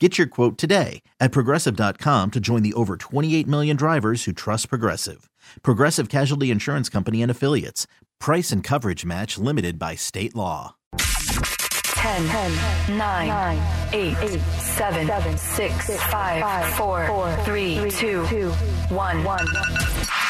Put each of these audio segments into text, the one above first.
Get your quote today at progressive.com to join the over 28 million drivers who trust Progressive. Progressive Casualty Insurance Company and Affiliates. Price and coverage match limited by state law. 10, 10 9, 9 8, 8 7, 7 6, 6 5, 5 4, 4 3, 3 2, 2 1 1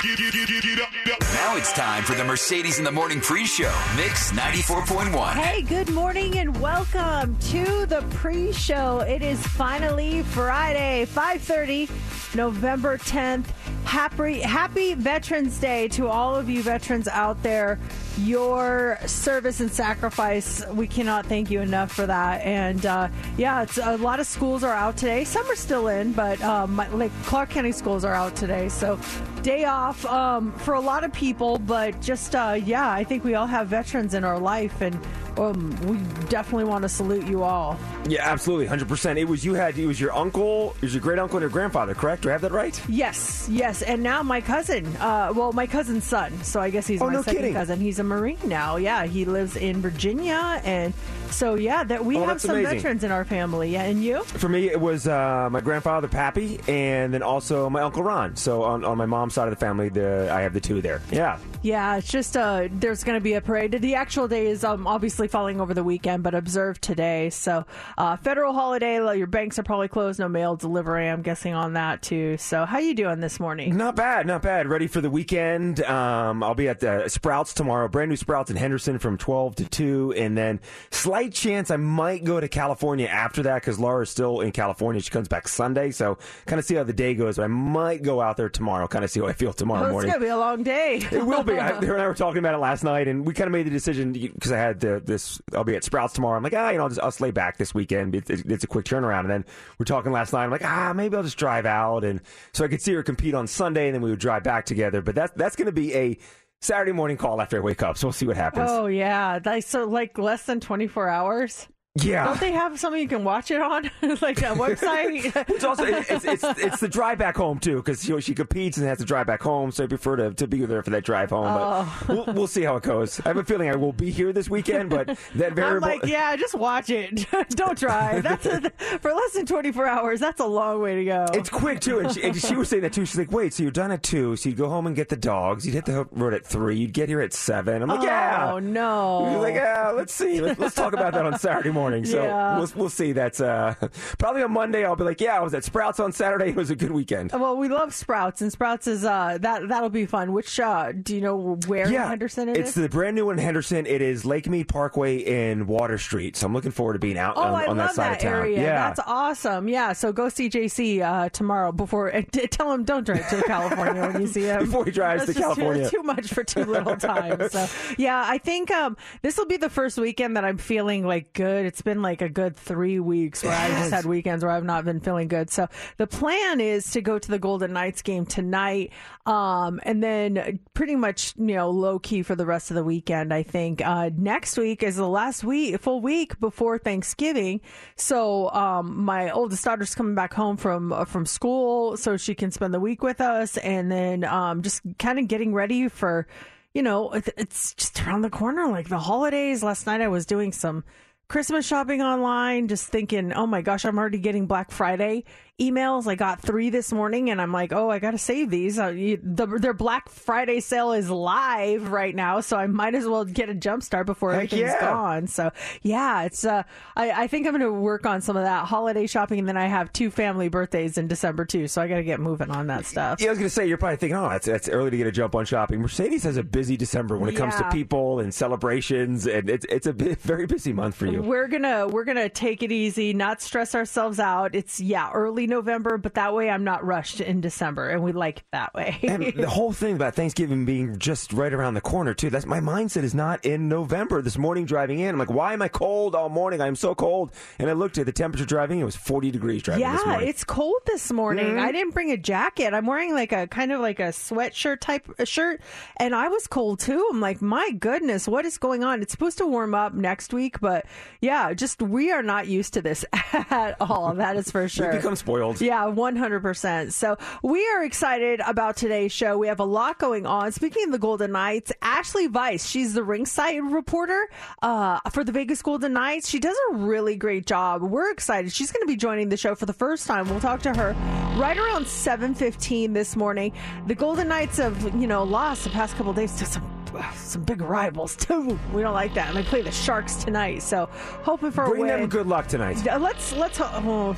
Now it's time for the Mercedes in the Morning pre-show. Mix 94.1. Hey, good morning and welcome to the pre-show. It is finally Friday, 5:30, November 10th. Happy Happy Veterans Day to all of you veterans out there. Your service and sacrifice, we cannot thank you enough for that. And uh, yeah, it's a lot of schools are out today. Some are still in, but um, like Clark County schools are out today. So day off um, for a lot of people, but just uh, yeah, I think we all have veterans in our life, and um, we definitely want to salute you all. Yeah, absolutely, hundred percent. It was you had it was your uncle, it was your great uncle and your grandfather, correct? Do I have that right? Yes, yes, and now my cousin, uh, well, my cousin's son. So I guess he's Oh, my no second kidding. cousin. He's a Marine now. Yeah, he lives in Virginia, and so yeah, that we Oh, have some amazing. veterans in our family. Yeah, and you? For me, it was uh, my grandfather Pappy, and then also my uncle Ron. So on, on my mom's side of the family, the, I have the two there. Yeah, Yeah, it's just uh, there's going to be a parade. The actual day is um, obviously falling over the weekend, but observed today. So, uh, federal holiday. Your banks are probably closed. No mail delivery. I'm guessing on that too. So, how you doing this morning? not bad, not bad. Ready for the weekend. Um, I'll be at the Sprouts tomorrow. Brand new Sprouts in Henderson from twelve to two, and then slight chance I might go to California after that because Laura's still in California. She comes back Sunday, so kind of see how the day goes. But I might go out there tomorrow. Kind of see how I feel tomorrow Oh, it's morning. going to be a long day. It will be. I, her and I were talking about it last night, and we kind of made the decision because I had the, this. I'll be at Sprouts tomorrow. I'm like, ah, you know, I'll, just, I'll lay back this weekend. It's, it's a quick turnaround. And then we're talking last night. I'm like, ah, maybe I'll just drive out, and so I could see her compete on Sunday, and then we would drive back together. But that's that's going to be a Saturday morning call after I wake up. So we'll see what happens. Oh yeah, so like less than 24 hours. Yeah. Don't they have something you can watch it on, like a website? It's also it's, it's it's the drive back home too because you know, she competes and has to drive back home. So I prefer to, to be there for that drive home. Oh. But we'll, we'll see how it goes. I have a feeling I will be here this weekend, but that I'm variable. like, yeah, just watch it. Don't drive. That's a, for less than 24 hours. That's a long way to go. It's quick too, and she, and she was saying that too. She's like, "Wait, so you're done at two? So you'd go home and get the dogs. You'd hit the road at three. You'd get here at seven. I'm like, oh, "Yeah." Oh no. She's like, "Yeah, let's see. Let's, let's talk about that on Saturday morning." So Yeah. we'll we'll see. That's uh, probably on Monday. I'll be like, "Yeah, I was at Sprouts on Saturday. It was a good weekend." Well, we love Sprouts, and Sprouts is uh that that'll be fun. Which uh do you know where in Henderson it it's is? the brand new one in Henderson. It is Lake Mead Parkway in Water Street. So I'm looking forward to being out Oh, on, I on that side that of town. area. Yeah, That's awesome. Yeah, so go see JC uh, tomorrow before. T- tell him don't drive to California when you see him Before he drives That's to just too- California. Too, much for too little time. So yeah, I think um, this will be the first weekend that I'm feeling like good. It's been like a good three weeks where I just had weekends where I've not been feeling good. So the plan is to go to the Golden Knights game tonight, um, and then pretty much you know low key for the rest of the weekend. I think uh, next week is the last week, full week before Thanksgiving. So um, my oldest daughter's coming back home from uh, from school, so she can spend the week with us, and then um, just kind of getting ready for. You know, it's just around the corner, like the holidays. Last night I was doing some Christmas shopping online, just thinking, oh my gosh, I'm already getting Black Friday emails. I got three this morning, and I'm like, oh, I got to save these. Uh, you, the, their Black Friday sale is live right now, so I might as well get a jump start before Heck everything's yeah. gone. So yeah, it's. Uh, I, I think I'm going to work on some of that holiday shopping, and then I have two family birthdays in December too, so I got to get moving on that stuff. Yeah, I was going to say, you're probably thinking, oh, that's, that's early to get a jump on shopping. Mercedes has a busy December when it comes to people and celebrations, and it's it's a very busy month for you. We're gonna we're gonna take it easy, not stress ourselves out. It's yeah, early November, but that way I'm not rushed in December, and we like it that way. And the whole thing about Thanksgiving being just right around the corner too. That's my mindset is not in November. This morning driving in, I'm like, why am I cold all morning? I'm so cold. And I looked at the temperature driving; it was 40 degrees driving this yeah, it's cold this morning. Mm-hmm. I didn't bring a jacket. I'm wearing like a kind of like a sweatshirt type shirt, and I was cold too. I'm like, my goodness, what is going on? It's supposed to warm up next week, but yeah, just we are not used to this at all. That is for sure. Spoiled. Yeah, 100%. So we are excited about today's show. We have a lot going on. Speaking of the Golden Knights, Ashali Vise, she's the rinkside reporter uh, for the Vegas Golden Knights. She does a really great job. We're excited. She's going to be joining the show for the first time. We'll talk to her right around 7.15 this morning. The Golden Knights have, you know, lost the past couple days to some some big rivals too. We don't like that. And they play the Sharks tonight. So hoping for Bring a win. Bring them good luck tonight. Uh, Let's let's. Oh,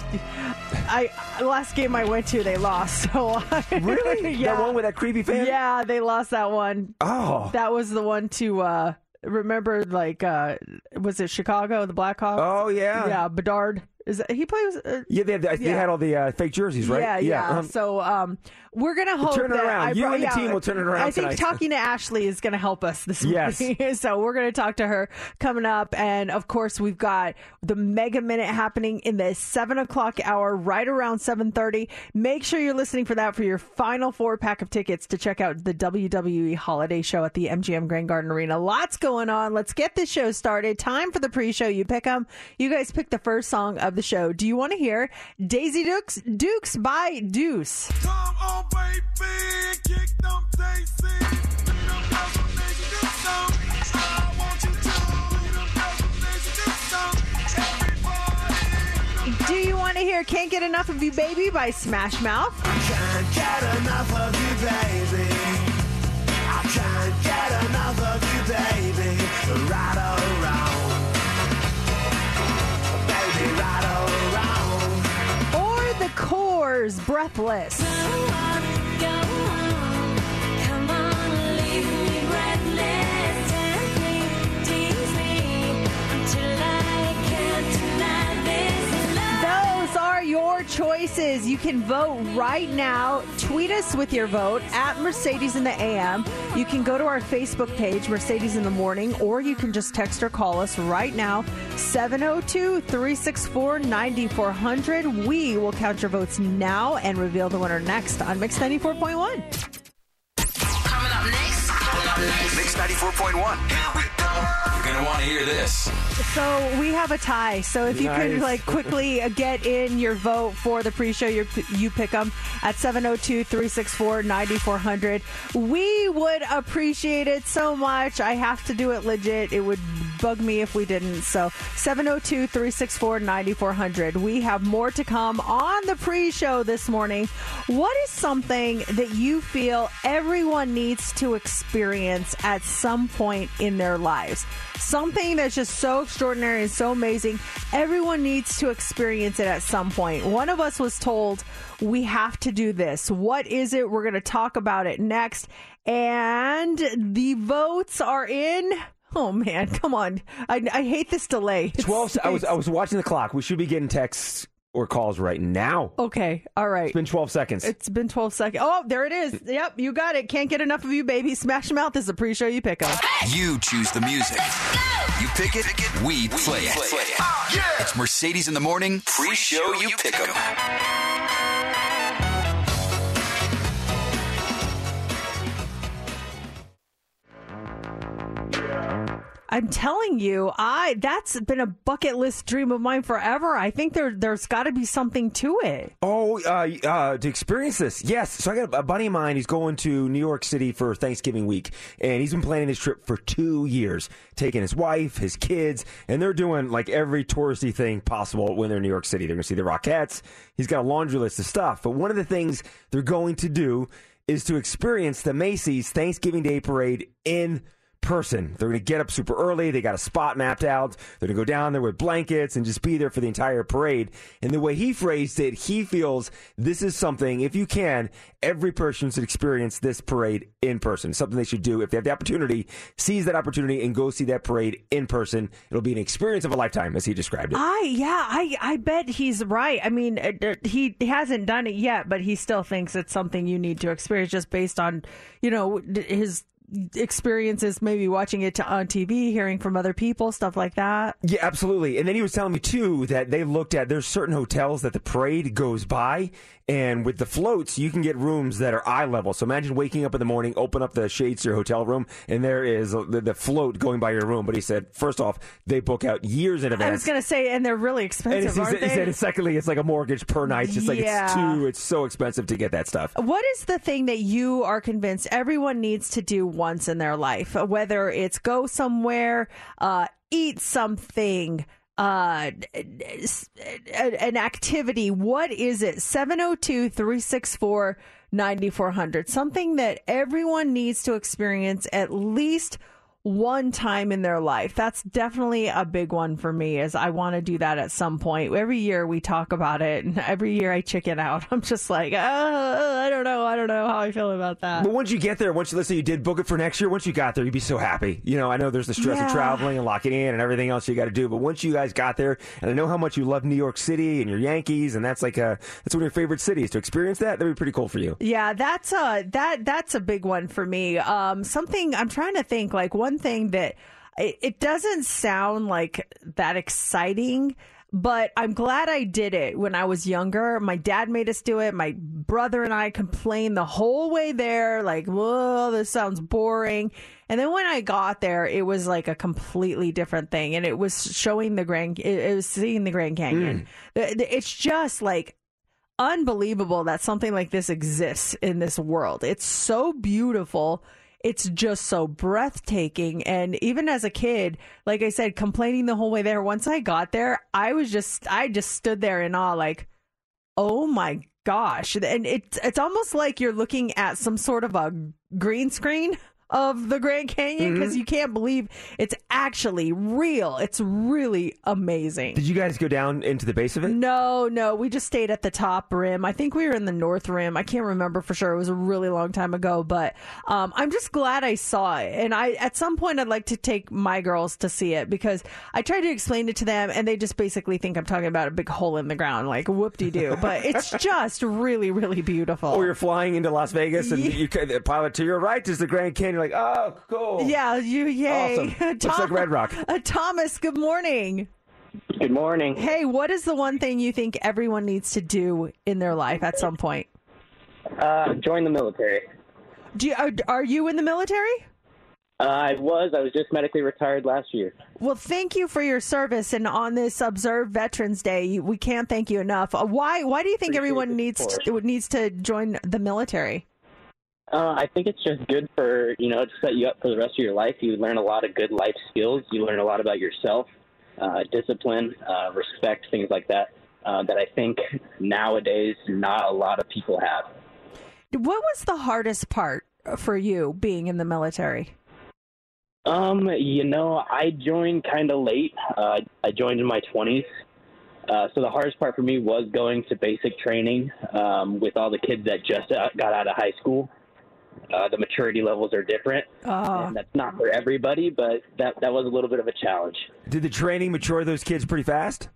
I last game I went to they lost. So Really? yeah, That one with that creepy fan? yeah, they lost that one. Oh. That was the one to uh remember. Like, uh was it Chicago, the Blackhawks? Oh, yeah. yeah. Bedard is that, he plays. Uh, Yeah, they, they, they Yeah. had all the uh, fake jerseys, right? Yeah, yeah. um, so um, we're gonna hope turn it that around. I You brought- and the yeah, team will turn it around I think tonight. talking to Ashali is gonna help us this Yes. morning. so we're gonna talk to her coming up, and of course we've got the Mega Minute happening in the seven o'clock hour, right around seven thirty. Make sure you're listening for that for your final four pack of tickets to check out the WWE Holiday Show at the MGM Grand Garden Arena. Lots going on. Let's get this show started. Time for the pre-show. You pick them. You guys pick the first song of the show. Do you want to hear Daisy Dukes Dukes by Deuce? Come on, baby, kick them Daisy. Them girls will make you do some. I want you to. Them girls will make you do some. Everybody. Do you want to hear Can't Get Enough of You Baby by Smash Mouth? Can't get enough of you, baby. I can't get enough of you, baby. Right or wrong. Baby, right or wrong. Or The Corrs' Breathless? Choices. You can vote right now. Tweet us with your vote at Mercedes in the AM. You can go to our Facebook page, Mercedes in the Morning, or you can just text or call us right now, 702 364 9400. We will count your votes now and reveal the winner next on Mix 94.1. Coming up next. Mix 94.1. You're going to want to hear this. So we have a tie. So if you could like quickly get in your vote for the pre-show, you you pick them at 702-364-9400. We would appreciate it so much. I have to do it legit. It would bug me if we didn't. So 702-364-9400. We have more to come on the pre-show this morning. What is something that you feel everyone needs to experience at some point in their lives? Something that's just so extraordinary and so amazing. Everyone needs to experience it at some point. One of us was told we have to do this. What is it? We're going to talk about it next. And the votes are in. Oh man, come on! I, I hate this delay. 12 I was I was watching the clock. We should be getting texts or calls right now. okay. All right. It's been 12 seconds. It's been 12 seconds. Oh, there it is. Yep, you got it. Can't get enough of you, baby. Smash Mouth is the pre-show you pick up. You choose the music. You pick it, we play it. Oh, it's Mercedes in the morning. Pre-show you pick 'em. I'm telling you, I that's been a bucket list dream of mine forever. I think there there's got to be something to it. Oh, uh, uh, to experience this, yes. So I got a buddy of mine. He's going to New York City for Thanksgiving week, and he's been planning this trip for two years, taking his wife, his kids, and they're doing like every touristy thing possible when they're in New York City. They're going to see the Rockettes. He's got a laundry list of stuff, but one of the things they're going to do is to experience the Macy's Thanksgiving Day Parade in person. They're going to get up super early. They got a spot mapped out. They're going to go down there with blankets and just be there for the entire parade. And the way he phrased it, he feels this is something, if you can, every person should experience this parade in person. Something they should do if they have the opportunity, seize that opportunity and go see that parade in person. It'll be an experience of a lifetime, as he described it. I yeah, I I bet he's right. I mean, uh, he hasn't done it yet, but he still thinks it's something you need to experience just based on you know his experiences, maybe watching it to, on TV, hearing from other people, stuff like that. Yeah, absolutely. And then he was telling me too that they looked at there's certain hotels that the parade goes by, and with the floats, you can get rooms that are eye level. So imagine waking up in the morning, open up the shades to your hotel room, and there is the, the float going by your room. But he said, first off, they book out years in advance. I was gonna say, and they're really expensive, it's, he, said, he they? said, secondly, it's like a mortgage per night. Just like Yeah. it's too, it's so expensive to get that stuff. What is the thing that you are convinced everyone needs to do once in their life? Whether it's go somewhere, uh, eat something, uh, an activity. What is it? 702 364 9400. Something that everyone needs to experience at least one time in their life. That's definitely a big one for me is I want to do that at some point. Every year we talk about it and every year I chicken out. I'm just like, oh, I don't know. I don't know how I feel about that. But once you get there, once you let's say you did book it for next year, once you got there, you'd be so happy. You know, I know there's the stress Yeah. of traveling and locking in and everything else you got to do. But once you guys got there, and I know how much you love New York City and your Yankees, and that's like a that's one of your favorite cities. To experience that, that'd be pretty cool for you. Yeah, that's a that that's a big one for me. Um, something I'm trying to think like one thing that it, it doesn't sound like that exciting, but I'm glad I did it when I was younger. My dad made us do it. My brother and I complained the whole way there, like, "Whoa, this sounds boring." And then when I got there, it was like a completely different thing, and it was showing the Grand. It, it was seeing the Grand Canyon. Mm. The- It's just like unbelievable that something like this exists in this world. It's so beautiful. It's just so breathtaking. And even as a kid, like I said, complaining the whole way there, once I got there, I was just, I just stood there in awe, like, oh my gosh. And it's, it's almost like you're looking at some sort of a green screen of the Grand Canyon because you can't believe it's actually real. It's really amazing. Did you guys go down into the base of it? No, no, we just stayed at the top rim. I think we were in the north rim. I can't remember for sure. It was a really long time ago, but um, I'm just glad I saw it. And I, at some point, I'd like to take my girls to see it because I tried to explain it to them, and they just basically think I'm talking about a big hole in the ground, like whoop de doo. But it's just really, really beautiful. Or you're flying into Las Vegas and you ca- the pilot to your right is the Grand Canyon. You're like, oh, cool. yeah, you yay. Awesome. Looks like Red Rock. Uh, Thomas, good morning. Good morning. Hey, what is the one thing you think everyone needs to do in their life at some point? Uh, join the military. Do you, are, are you in the military? Uh, I was. I was just medically retired last year. Well, thank you for your service, and on this Observe Veterans Day, we can't thank you enough. Uh, Why? Why do you think Appreciate everyone needs to, needs to join the military? Uh, I think it's just good for you know to set you up for the rest of your life. You learn a lot of good life skills. You learn a lot about yourself, uh, discipline, uh, respect, things like that. Uh, that I think nowadays not a lot of people have. What was the hardest part for you being in the military? Um, you know, I joined kind of late. Uh, I joined in my 20s. Uh, so the hardest part for me was going to basic training um, with all the kids that just uh, got out of high school. Uh, the maturity levels are different, Oh, and that's not for everybody, but that that was a little bit of a challenge. Did the training mature those kids pretty fast?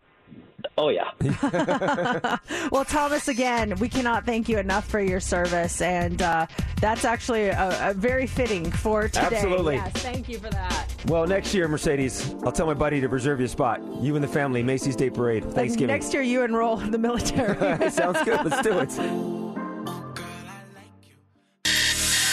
Oh yeah, well, Thomas, again, we cannot thank you enough for your service, and uh, that's actually a, a very fitting for today. Absolutely. Yes, thank you for that. Well, next year, Mercedes, I'll tell my buddy to reserve your spot. You and the family, Macy's Day Parade, Thanksgiving. Next year, you enroll in the military. Sounds good. Let's do it.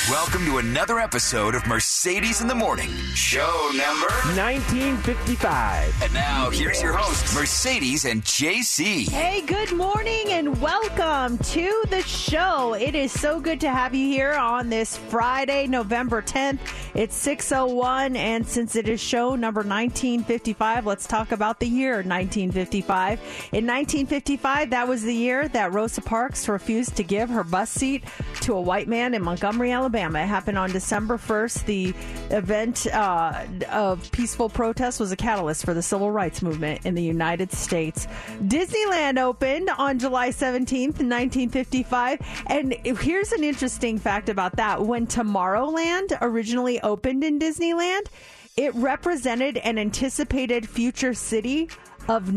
Welcome to another episode of Mercedes in the Morning, show number. 1955. And now, here's your hosts, Mercedes and JC. Hey, good morning and welcome to the show. It is so good to have you here on this Friday, November 10th. It's 6:01 and since it is show number 1955, let's talk about the year 1955. In 1955, that was the year that Rosa Parks refused to give her bus seat to a white man in Montgomery, Alabama. It happened on December 1st. The event uh, of peaceful protest was a catalyst for the civil rights movement in the United States. Disneyland opened on July 17th, 1955. And here's an interesting fact about that. When Tomorrowland originally opened in Disneyland, it represented an anticipated future city of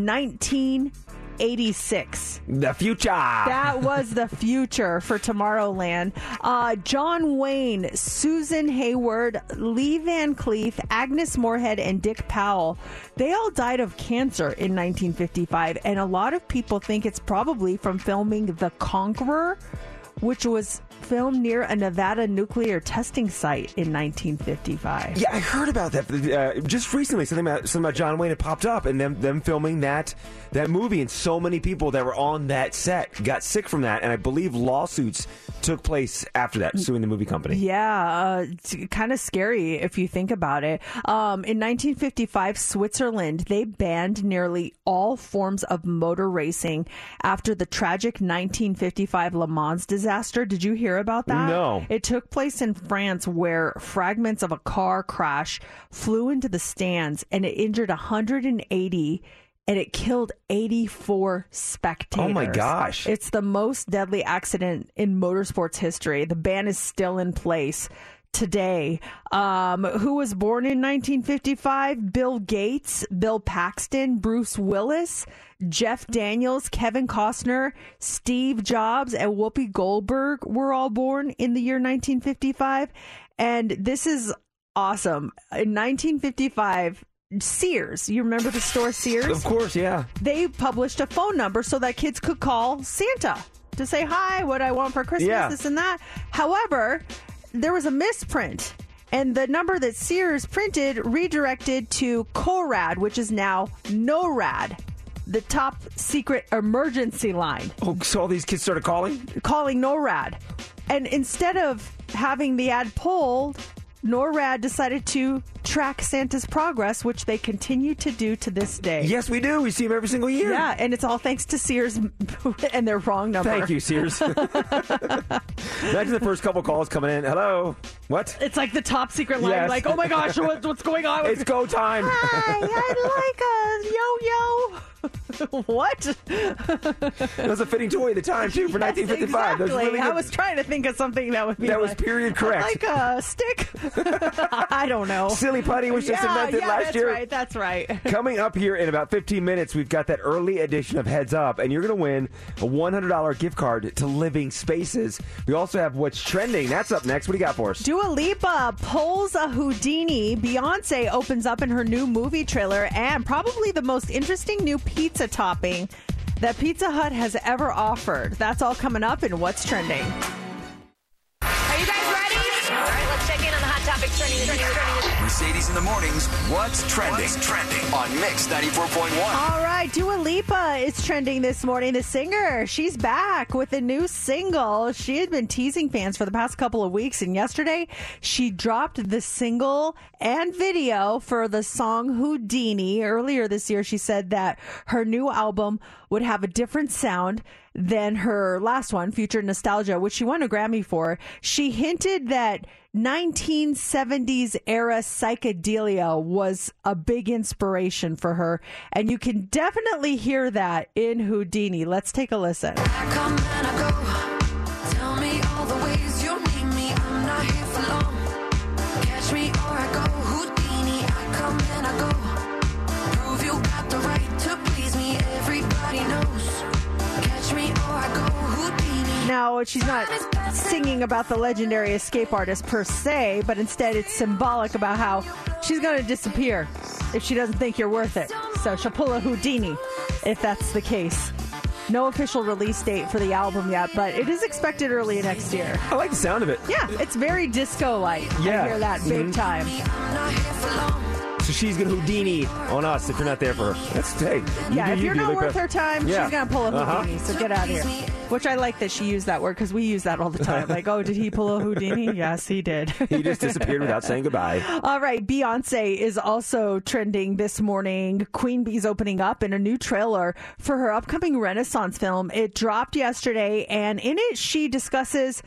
1986. The future. That was the future for Tomorrowland. Uh, John Wayne, Susan Hayward, Lee Van Cleef, Agnes Moorehead, and Dick Powell. They all died of cancer in 1955, and a lot of people think it's probably from filming The Conqueror, which was filmed near a Nevada nuclear testing site in 1955. Yeah, I heard about that uh, just recently. Something about something about John Wayne had popped up, and them them filming that that movie, and so many people that were on that set got sick from that, and I believe lawsuits took place after that, suing the movie company. Yeah, uh, it's kind of scary if you think about it. Um, in 1955, Switzerland they banned nearly all forms of motor racing after the tragic 1955 Le Mans disaster. Did you hear about that? No. It took place in France where fragments of a car crash flew into the stands and it injured 180 and it killed 84 spectators. Oh my gosh. It's the most deadly accident in motorsports history. The ban is still in place today. Um, who was born in 1955? Bill Gates, Bill Paxton, Bruce Willis, Jeff Daniels, Kevin Costner, Steve Jobs, and Whoopi Goldberg were all born in the year 1955. And this is awesome. In 1955, Sears, you remember the store Sears? Of course, yeah. they published a phone number so that kids could call Santa to say hi, what I want for Christmas, Yeah. this and that. However, there was a misprint. And the number that Sears printed redirected to CONAD, which is now NORAD, the top secret emergency line, Oh, so all these kids started calling. calling NORAD. And instead of having the ad pulled, NORAD decided to track Santa's progress, which they continue to do to this day. Yes, we do. We see them every single year. Yeah, and it's all thanks to Sears and their wrong number. Thank you, Sears. Imagine the first couple calls coming in. Hello. What? It's like the top secret line. Yes. Like, oh my gosh, what, what's going on? It's go time. Hi, I'd like a yo-yo. what? That was a fitting toy at the time too for Yes, 1955. That was exactly. really I was trying to think of something that would be That was period correct. Like a stick. I don't know. Silly putty was just yeah, invented yeah, last that's year. right. That's right. Coming up here in about 15 minutes, we've got that early edition of Heads Up, and you're going to win a $100 gift card to Living Spaces. We also have What's Trending. That's up next. What do you got for us? Dua Lipa pulls a Houdini. Beyonce opens up in her new movie trailer, and probably the most interesting new pizza topping that Pizza Hut has ever offered. That's all coming up in What's Trending. Hot topics trending. trending, trending. Mercedes in the mornings. What's trending? trending on Mix 94.1. All right, Dua Lipa is trending this morning. The singer, she's back with a new single. She had been teasing fans for the past couple of weeks, and yesterday she dropped the single and video for the song Houdini. Earlier this year, she said that her new album would have a different sound than her last one, Future Nostalgia, which she won a Grammy for. She hinted that 1970s era psychedelia was a big inspiration for her, and you can definitely hear that in Houdini. Let's take a listen. Now, she's not singing about the legendary escape artist per se, but instead it's symbolic about how she's going to disappear if she doesn't think you're worth it. So she'll pull a Houdini if that's the case. No official release date for the album yet, but it is expected early next year. I like the sound of it. Yeah, it's very disco like. Yeah. I hear that big Mhm. time. I'm not here for long. So she's gonna Houdini on us if you're not there for her. That's hey. you yeah, do if you, you're do not like worth her time, Yeah. she's gonna pull a Uh-huh. Houdini. So get out of here. Which I like that she used that word because we use that all the time. Like, oh, did he pull a Houdini? yes, he did. He just disappeared without saying goodbye. All right, Beyonce is also trending this morning. Queen Bee's opening up in a new trailer for her upcoming Renaissance film. It dropped yesterday, and in it, she discusses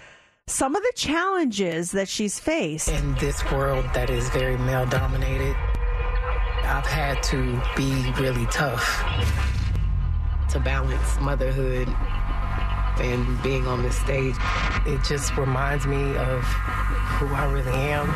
some of the challenges that she's faced. in this world that is very male dominated, I've had to be really tough to balance motherhood and being on this stage. It just reminds me of who I really am.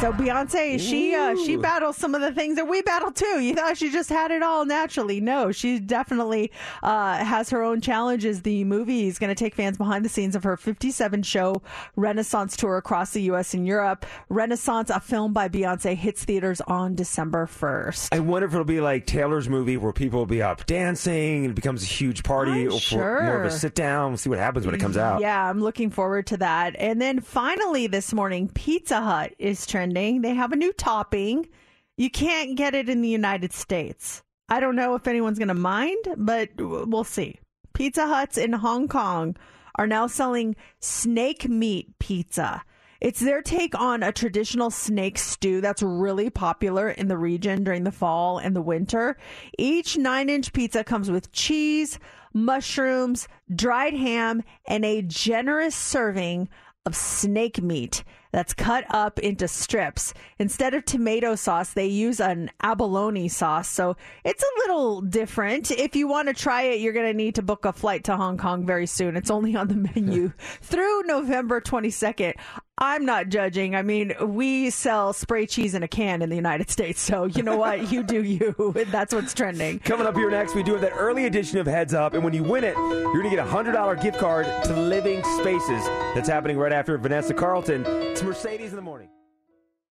So Beyonce, she uh, she battles some of the things that we battle too. You thought she just had it all naturally. No, she definitely uh, has her own challenges. The movie is going to take fans behind the scenes of her 57 show Renaissance tour across the U.S. and Europe. Renaissance, a film by Beyonce, hits theaters on December 1st. I wonder if it'll be like Taylor's movie where people will be up dancing and it becomes a huge party or sure. more of a sit down. We'll see what happens when it comes out. Yeah, I'm looking forward to that. And then finally this morning, Pizza Hut is trending. They have a new topping. You can't get it in the United States. I don't know if anyone's going to mind, but we'll see. Pizza Huts in Hong Kong are now selling snake meat pizza. It's their take on a traditional snake stew that's really popular in the region during the fall and the winter. Each nine inch pizza comes with cheese, mushrooms, dried ham, and a generous serving of snake meat that's cut up into strips. Instead of tomato sauce, they use an abalone sauce. So it's a little different. If you want to try it, you're going to need to book a flight to Hong Kong very soon. It's only on the menu through November 22nd. I'm not judging. I mean, we sell spray cheese in a can in the United States. So you know what? You do you. That's what's trending. Coming up here next, we do have that early edition of Heads Up, and when you win it, you're going to get a $100 gift card to Living Spaces. That's happening right after Vanessa Carlton. It's Mercedes in the morning.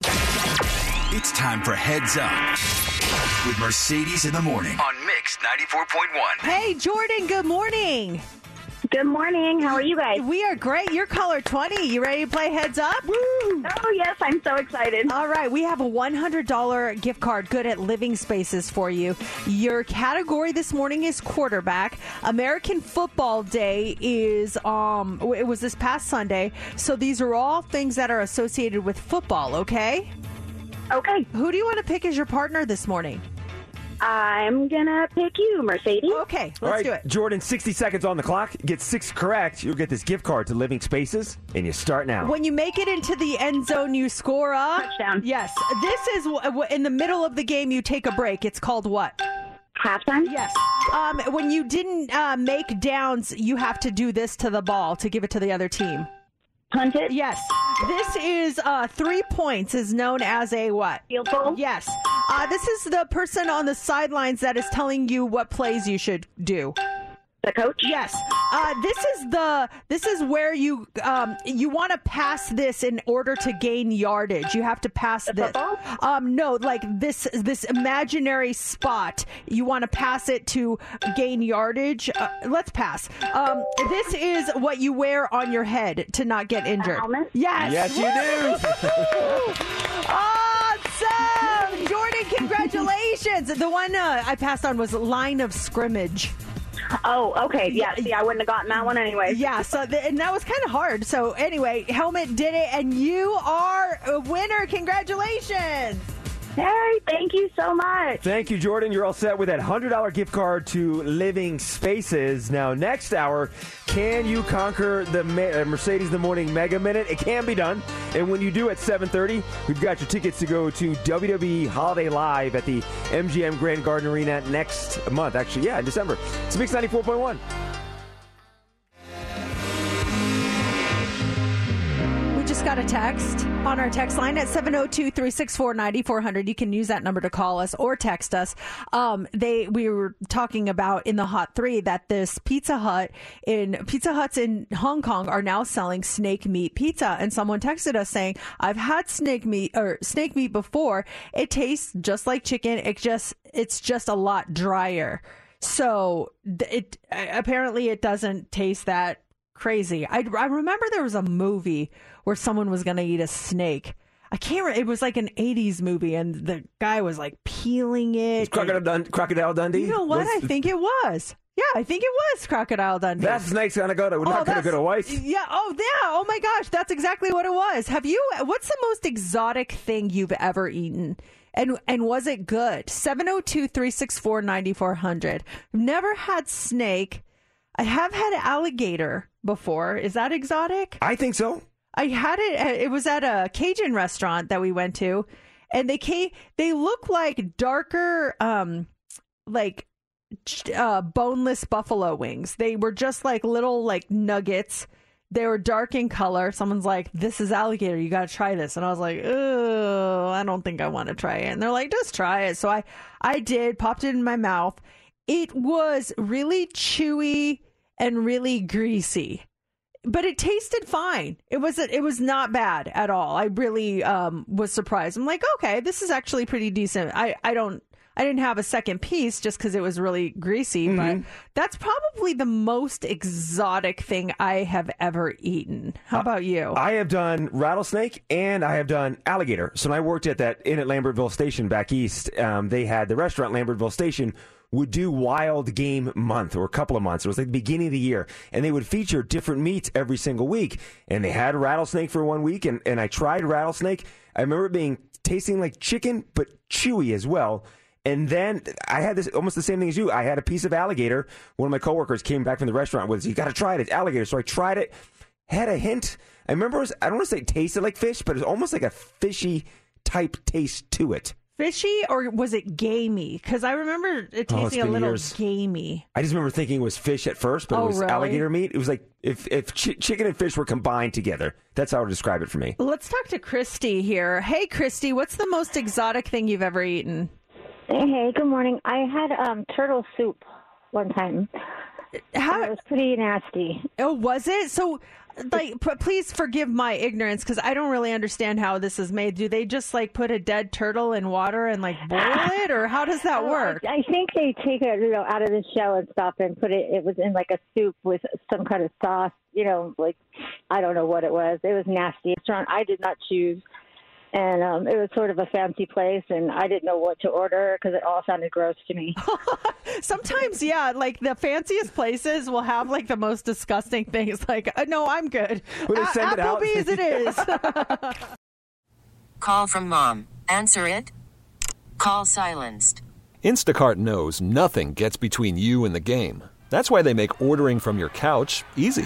It's time for Heads Up with Mercedes in the morning on Mix 94.1. Hey, Jordan, good morning. Good morning. How are you guys? We are great. You're caller 20. You ready to play Heads Up? Woo! Oh, yes. I'm so excited. All right, we have a $100 gift card good at Living Spaces for you. Your category this morning is quarterback. American Football Day is um it was this past Sunday. So these are all things that are associated with football, okay? Okay. Who do you want to pick as your partner this morning? I'm going to pick you, Mercedes. Okay, let's All right, do it. Jordan, 60 seconds on the clock. Get six correct, you'll get this gift card to Living Spaces, and you start now. When you make it into the end zone, you score a Touchdown. Yes, this is w- w- in the middle of the game. You take a break. It's called what? Halftime? Yes. Um, when you didn't uh, make downs, you have to do this to the ball to give it to the other team. Punt it? Yes. This is uh, three points is known as a what? Field goal? Yes. Uh, this is the person on the sidelines that is telling you what plays you should do. The coach? Yes. Uh, this is the this is where you um, you want to pass this in order to gain yardage. You have to pass The this. football? Um, no, like this this imaginary spot. You want to pass it to gain yardage. Uh, let's pass. Um, this is what you wear on your head to not get injured. helmet? Yes. Yes, you do. Awesome, Congratulations. The one uh, I passed on was line of scrimmage. Oh, okay. Yeah. See, I wouldn't have gotten that one anyway. Yeah, so th- and that was kind of hard. So anyway, Helmet did it, and you are a winner. Congratulations! Hey, thank you so much. Thank you, Jordan. You're all set with that $100 gift card to Living Spaces. Now, next hour, can you conquer the uh, Mercedes the Morning Mega Minute? It can be done. And when you do at 7.30, we've got your tickets to go to WWE Holiday Live at the MGM Grand Garden Arena next month. Actually, yeah, in December. It's Mix 94.1. got a text on our text line at 702-364-9400. You can use that number to call us or text us. Um, they we were talking about in the Hot 3 that this Pizza Hut in Pizza Huts in Hong Kong are now selling snake meat pizza and someone texted us saying, "I've had snake meat or snake meat before. It tastes just like chicken. It just it's just a lot drier." So it apparently it doesn't taste that crazy. I, I remember there was a movie where someone was going to eat a snake. I can't. Re- it was like an '80s movie, and the guy was like peeling it. Crocodile, Dun- Crocodile Dundee. You know what? Was- I think it was. Yeah, I think it was Crocodile Dundee. that snake's gonna go to oh, not gonna go to waste. Yeah. Oh, yeah. Oh my gosh, that's exactly what it was. Have you? What's the most exotic thing you've ever eaten? And and was it good? 702-364-9400. Never had snake. I have had alligator before. Is that exotic? I think so. I had it. It was at a Cajun restaurant that we went to, and they came. They look like darker, um, like uh, boneless buffalo wings. They were just like little like nuggets. They were dark in color. Someone's like, "This is alligator. You got to try this." And I was like, "Oh, I don't think I want to try it." And they're like, "Just try it." So I, I did. Popped it in my mouth. It was really chewy and really greasy but it tasted fine. It was it was not bad at all. I really um, was surprised. I'm like, okay, this is actually pretty decent. I I don't I didn't have a second piece just because it was really greasy, but that's probably the most exotic thing I have ever eaten. How about you? I have done rattlesnake and I have done alligator. So when I worked at that inn at Lambertville Station back east, um, they had the restaurant Lambertville Station would do wild game month or a couple of months. It was like the beginning of the year, and they would feature different meats every single week. And they had rattlesnake for one week, and, and I tried rattlesnake. I remember it being tasting like chicken, but chewy as well. And then I had this almost the same thing as you. I had a piece of alligator. One of my coworkers came back from the restaurant with, "You got to try it. It's alligator." So I tried it. Had a hint. I remember was, I don't want to say it tasted like fish, but it was almost like a fishy type taste to it. Fishy or was it gamey? Because I remember it Oh, it's tasting a been little years. gamey. I just remember thinking it was fish at first, but Oh, it was really? alligator meat. It was like if if chi- chicken and fish were combined together. That's how I would describe it for me. Let's talk to Christy here. Hey, Christy, what's the most exotic thing you've ever eaten? Hey, good morning. I had um turtle soup one time. How it was pretty nasty. Oh, was it? So, like, p- please forgive my ignorance because I don't really understand how this is made. Do they just like put a dead turtle in water and like boil it, or how does that Oh, work? I, I think they take it, you know, out of the shell and stuff and put it. It was in like a soup with some kind of sauce. You know, like I don't know what it was. It was nasty. Restaurant I did not choose, and um, it was sort of a fancy place, and I didn't know what to order because it all sounded gross to me. Sometimes, yeah, like the fanciest places will have like the most disgusting things. Like, uh, no, I'm good. Will A- send it out? Applebee's, it is. Call from mom. Answer it. Call silenced. Instacart knows nothing gets between you and the game. That's why they make ordering from your couch easy.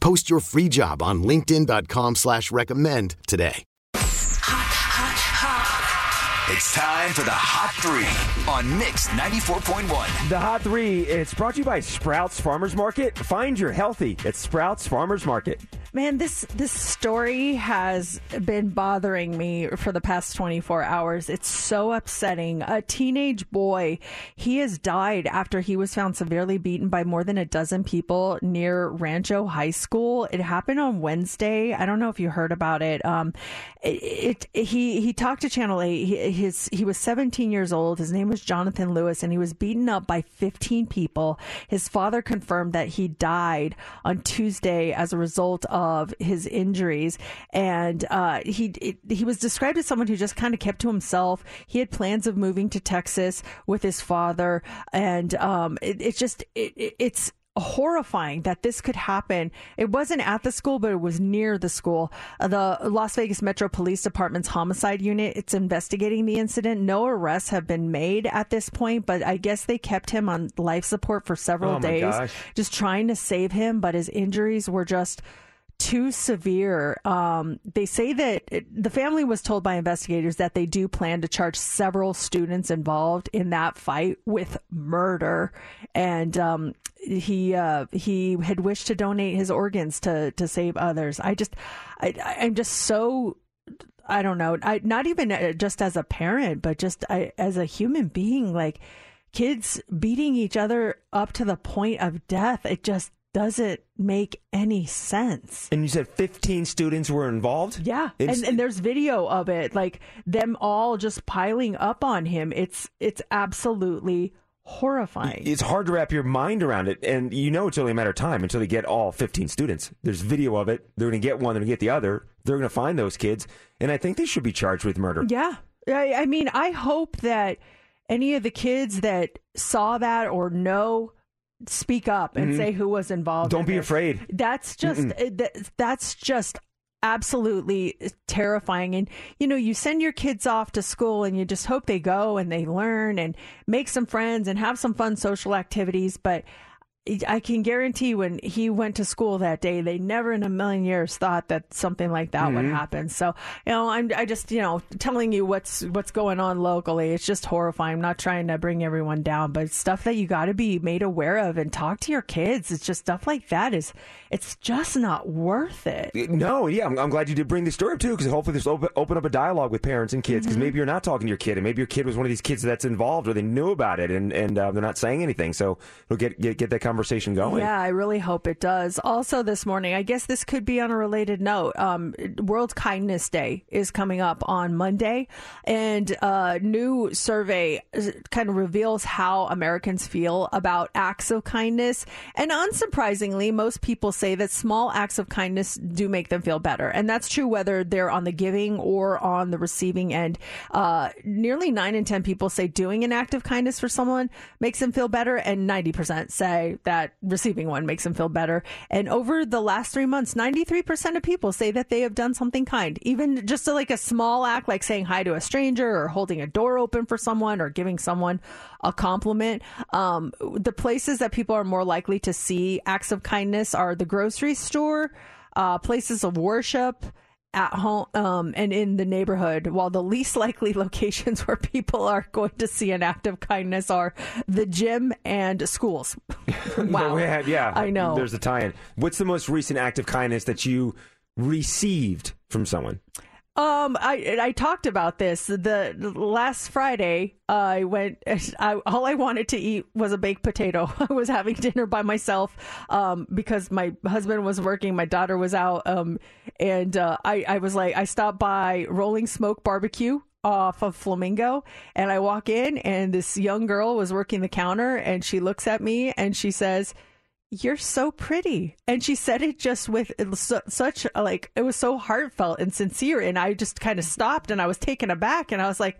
Post your free job on linkedin.com slash recommend today. It's time for the Hot Three on Mix 94.1. The Hot Three, it's brought to you by Sprouts Farmers Market. Find your healthy at Sprouts Farmers Market. Man, this this story has been bothering me for the past 24 hours. It's so upsetting. A teenage boy, he has died after he was found severely beaten by more than a dozen people near Rancho High School. It happened on Wednesday. I don't know if you heard about it. Um, it, it he he talked to Channel 8. He, his he was 17 years old. His name was Jonathan Lewis, and he was beaten up by 15 people. His father confirmed that he died on Tuesday as a result of his injuries, and uh, he it, he was described as someone who just kind of kept to himself. He had plans of moving to Texas with his father, and um, it, just it, it, it's horrifying that this could happen. It wasn't at the school, but it was near the school. Uh, the Las Vegas Metro Police Department's homicide unit, it's investigating the incident. No arrests have been made at this point, but I guess they kept him on life support for several Oh, days, gosh. just trying to save him, but his injuries were just too severe. Um, they say that it, the family was told by investigators that they do plan to charge several students involved in that fight with murder, and um, he uh, he had wished to donate his organs to to save others. I just, I, I'm just so. I don't know. I not even uh, just as a parent, but just I, as a human being. Like kids beating each other up to the point of death. It just doesn't make any sense. And you said 15 students were involved? Yeah, It's- and, and there's video of it, like them all just piling up on him. It's it's absolutely horrifying. It's hard to wrap your mind around it, and you know it's only a matter of time until they get all 15 students. There's video of it. They're going to get one, they're going to get the other. They're going to find those kids, and I think they should be charged with murder. Yeah, I, I mean, I hope that any of the kids that saw that or know speak up and Mhm. say who was involved. Don't in be afraid. That's just that- that's just absolutely terrifying and you know you send your kids off to school and you just hope they go and they learn and make some friends and have some fun social activities but I can guarantee when he went to school that day, they never in a million years thought that something like that would Mhm. happen. So, you know, I'm I just you know telling you what's what's going on locally. It's just horrifying. I'm not trying to bring everyone down, but stuff that you got to be made aware of and talk to your kids. It's just stuff like that is it's just not worth it. No, yeah, I'm, I'm glad you did bring this story up too, because hopefully this will open, open up a dialogue with parents and kids. Because Mhm. maybe you're not talking to your kid, and maybe your kid was one of these kids that's involved, or they knew about it, and and uh, they're not saying anything. So it'll get get, get that conversation going. Yeah, I really hope it does. Also, this morning, I guess this could be on a related note. Um, World Kindness Day is coming up on Monday, and a new survey kind of reveals how Americans feel about acts of kindness. And unsurprisingly, most people say that small acts of kindness do make them feel better, and that's true whether they're on the giving or on the receiving end. Uh, nearly nine in ten people say doing an act of kindness for someone makes them feel better, and ninety percent that receiving one makes them feel better. And over the last three months, ninety three percent of people say that they have done something kind, even just a, like a small act, like saying hi to a stranger or holding a door open for someone or giving someone a compliment. Um, the places that people are more likely to see acts of kindness are the grocery store, uh, places of worship at home um, and in the neighborhood, while the least likely locations where people are going to see an act of kindness are the gym and schools. wow. yeah, yeah, I know. There's a tie-in. What's the most recent act of kindness that you received from someone? Um, I I talked about this the, last Friday. I went. I, all I wanted to eat was a baked potato. I was having dinner by myself, um, because my husband was working, my daughter was out, um, and uh, I I was like, I stopped by Rolling Smoke Barbecue off of Flamingo, and I walk in, and this young girl was working the counter, and she looks at me and she says you're so pretty. And she said it just with it such a, like it was so heartfelt and sincere. And i just kind of stopped and i was taken aback and i was like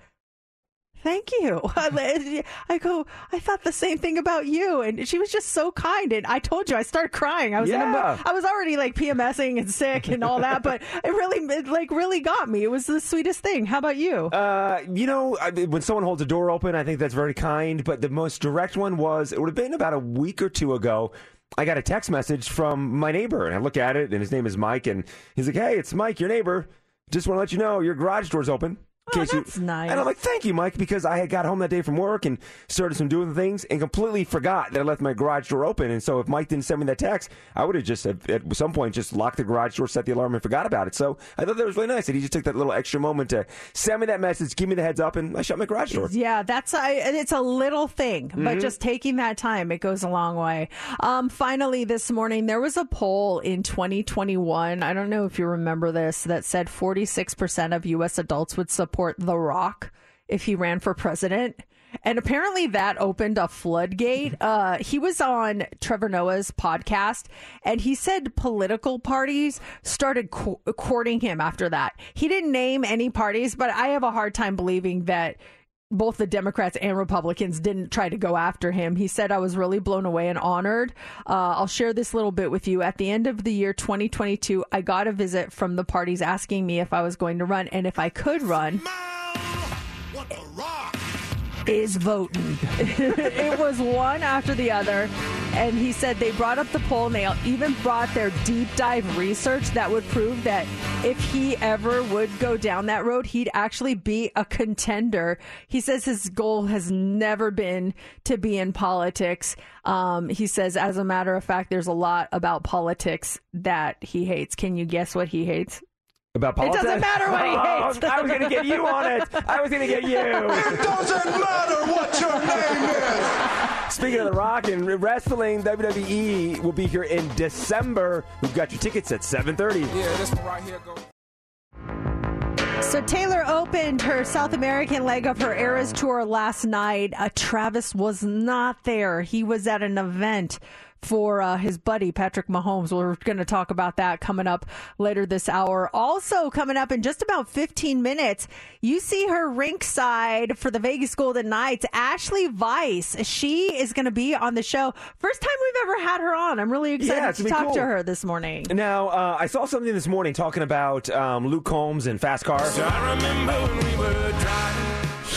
thank you. I go i thought the same thing about you. And she was just so kind. And i told you i started crying. I was Yeah. mo- i was already like pmsing and sick and all that but it really it like really got me. It was the sweetest thing. How about you? Uh, you know, I, when someone holds a door open, I think that's very kind. But the most direct one was it would have been about a week or two ago. I got a text message from my neighbor, and I look at it, and his name is Mike, and he's like, "Hey, it's Mike, your neighbor. Just want to let you know your garage door's open." In case you- that's nice. And I'm like, thank you, Mike, because I had got home that day from work and started some doing things and completely forgot that I left my garage door open. And so if Mike didn't send me that text, I would have just at, at some point just locked the garage door, set the alarm, and forgot about it. So I thought that was really nice that he just took that little extra moment to send me that message, give me the heads up, and I shut my garage door. Yeah, that's a, and it's a little thing, but Mhm. just taking that time, it goes a long way. Um, finally, this morning there was a poll in 2021. I don't know if you remember this that said 46% of U.S. adults would support The Rock if he ran for president. And apparently that opened a floodgate. Uh, he was on Trevor Noah's podcast and he said political parties started co- courting him after that. He didn't name any parties, but I have a hard time believing that both the Democrats and Republicans didn't try to go after him. He said, I was really blown away and honored. Uh, I'll share this little bit with you. At the end of the year 2022, I got a visit from the parties asking me if I was going to run and if I could run. Is voting. it was one after the other. And he said they brought up the poll and they even brought their deep dive research that would prove that if he ever would go down that road, he'd actually be a contender. He says his goal has never been to be in politics. Um, he says, as a matter of fact, there's a lot about politics that he hates. Can you guess what he hates? About It doesn't matter what he Oh, hates. I was going to get you on it. I was going to get you. It doesn't matter what your name is. Speaking of The Rock and wrestling, WWE will be here in December. We've got your tickets at 7:30. Yeah, this one right here go. So Taylor opened her South American leg of her Eras tour last night. Uh, Travis was not there. He was at an event for uh, his buddy Patrick Mahomes. We're going to talk about that coming up later this hour. Also coming up in just about 15 minutes, you see her rinkside for the Vegas Golden Knights, Ashali Vise. She is going to be on the show. First time we've ever had her on. I'm really excited Yeah, to gonna be talk to her this morning. Now, uh, I saw something this morning talking about um, Luke Combs and fast cars. I remember when we were driving.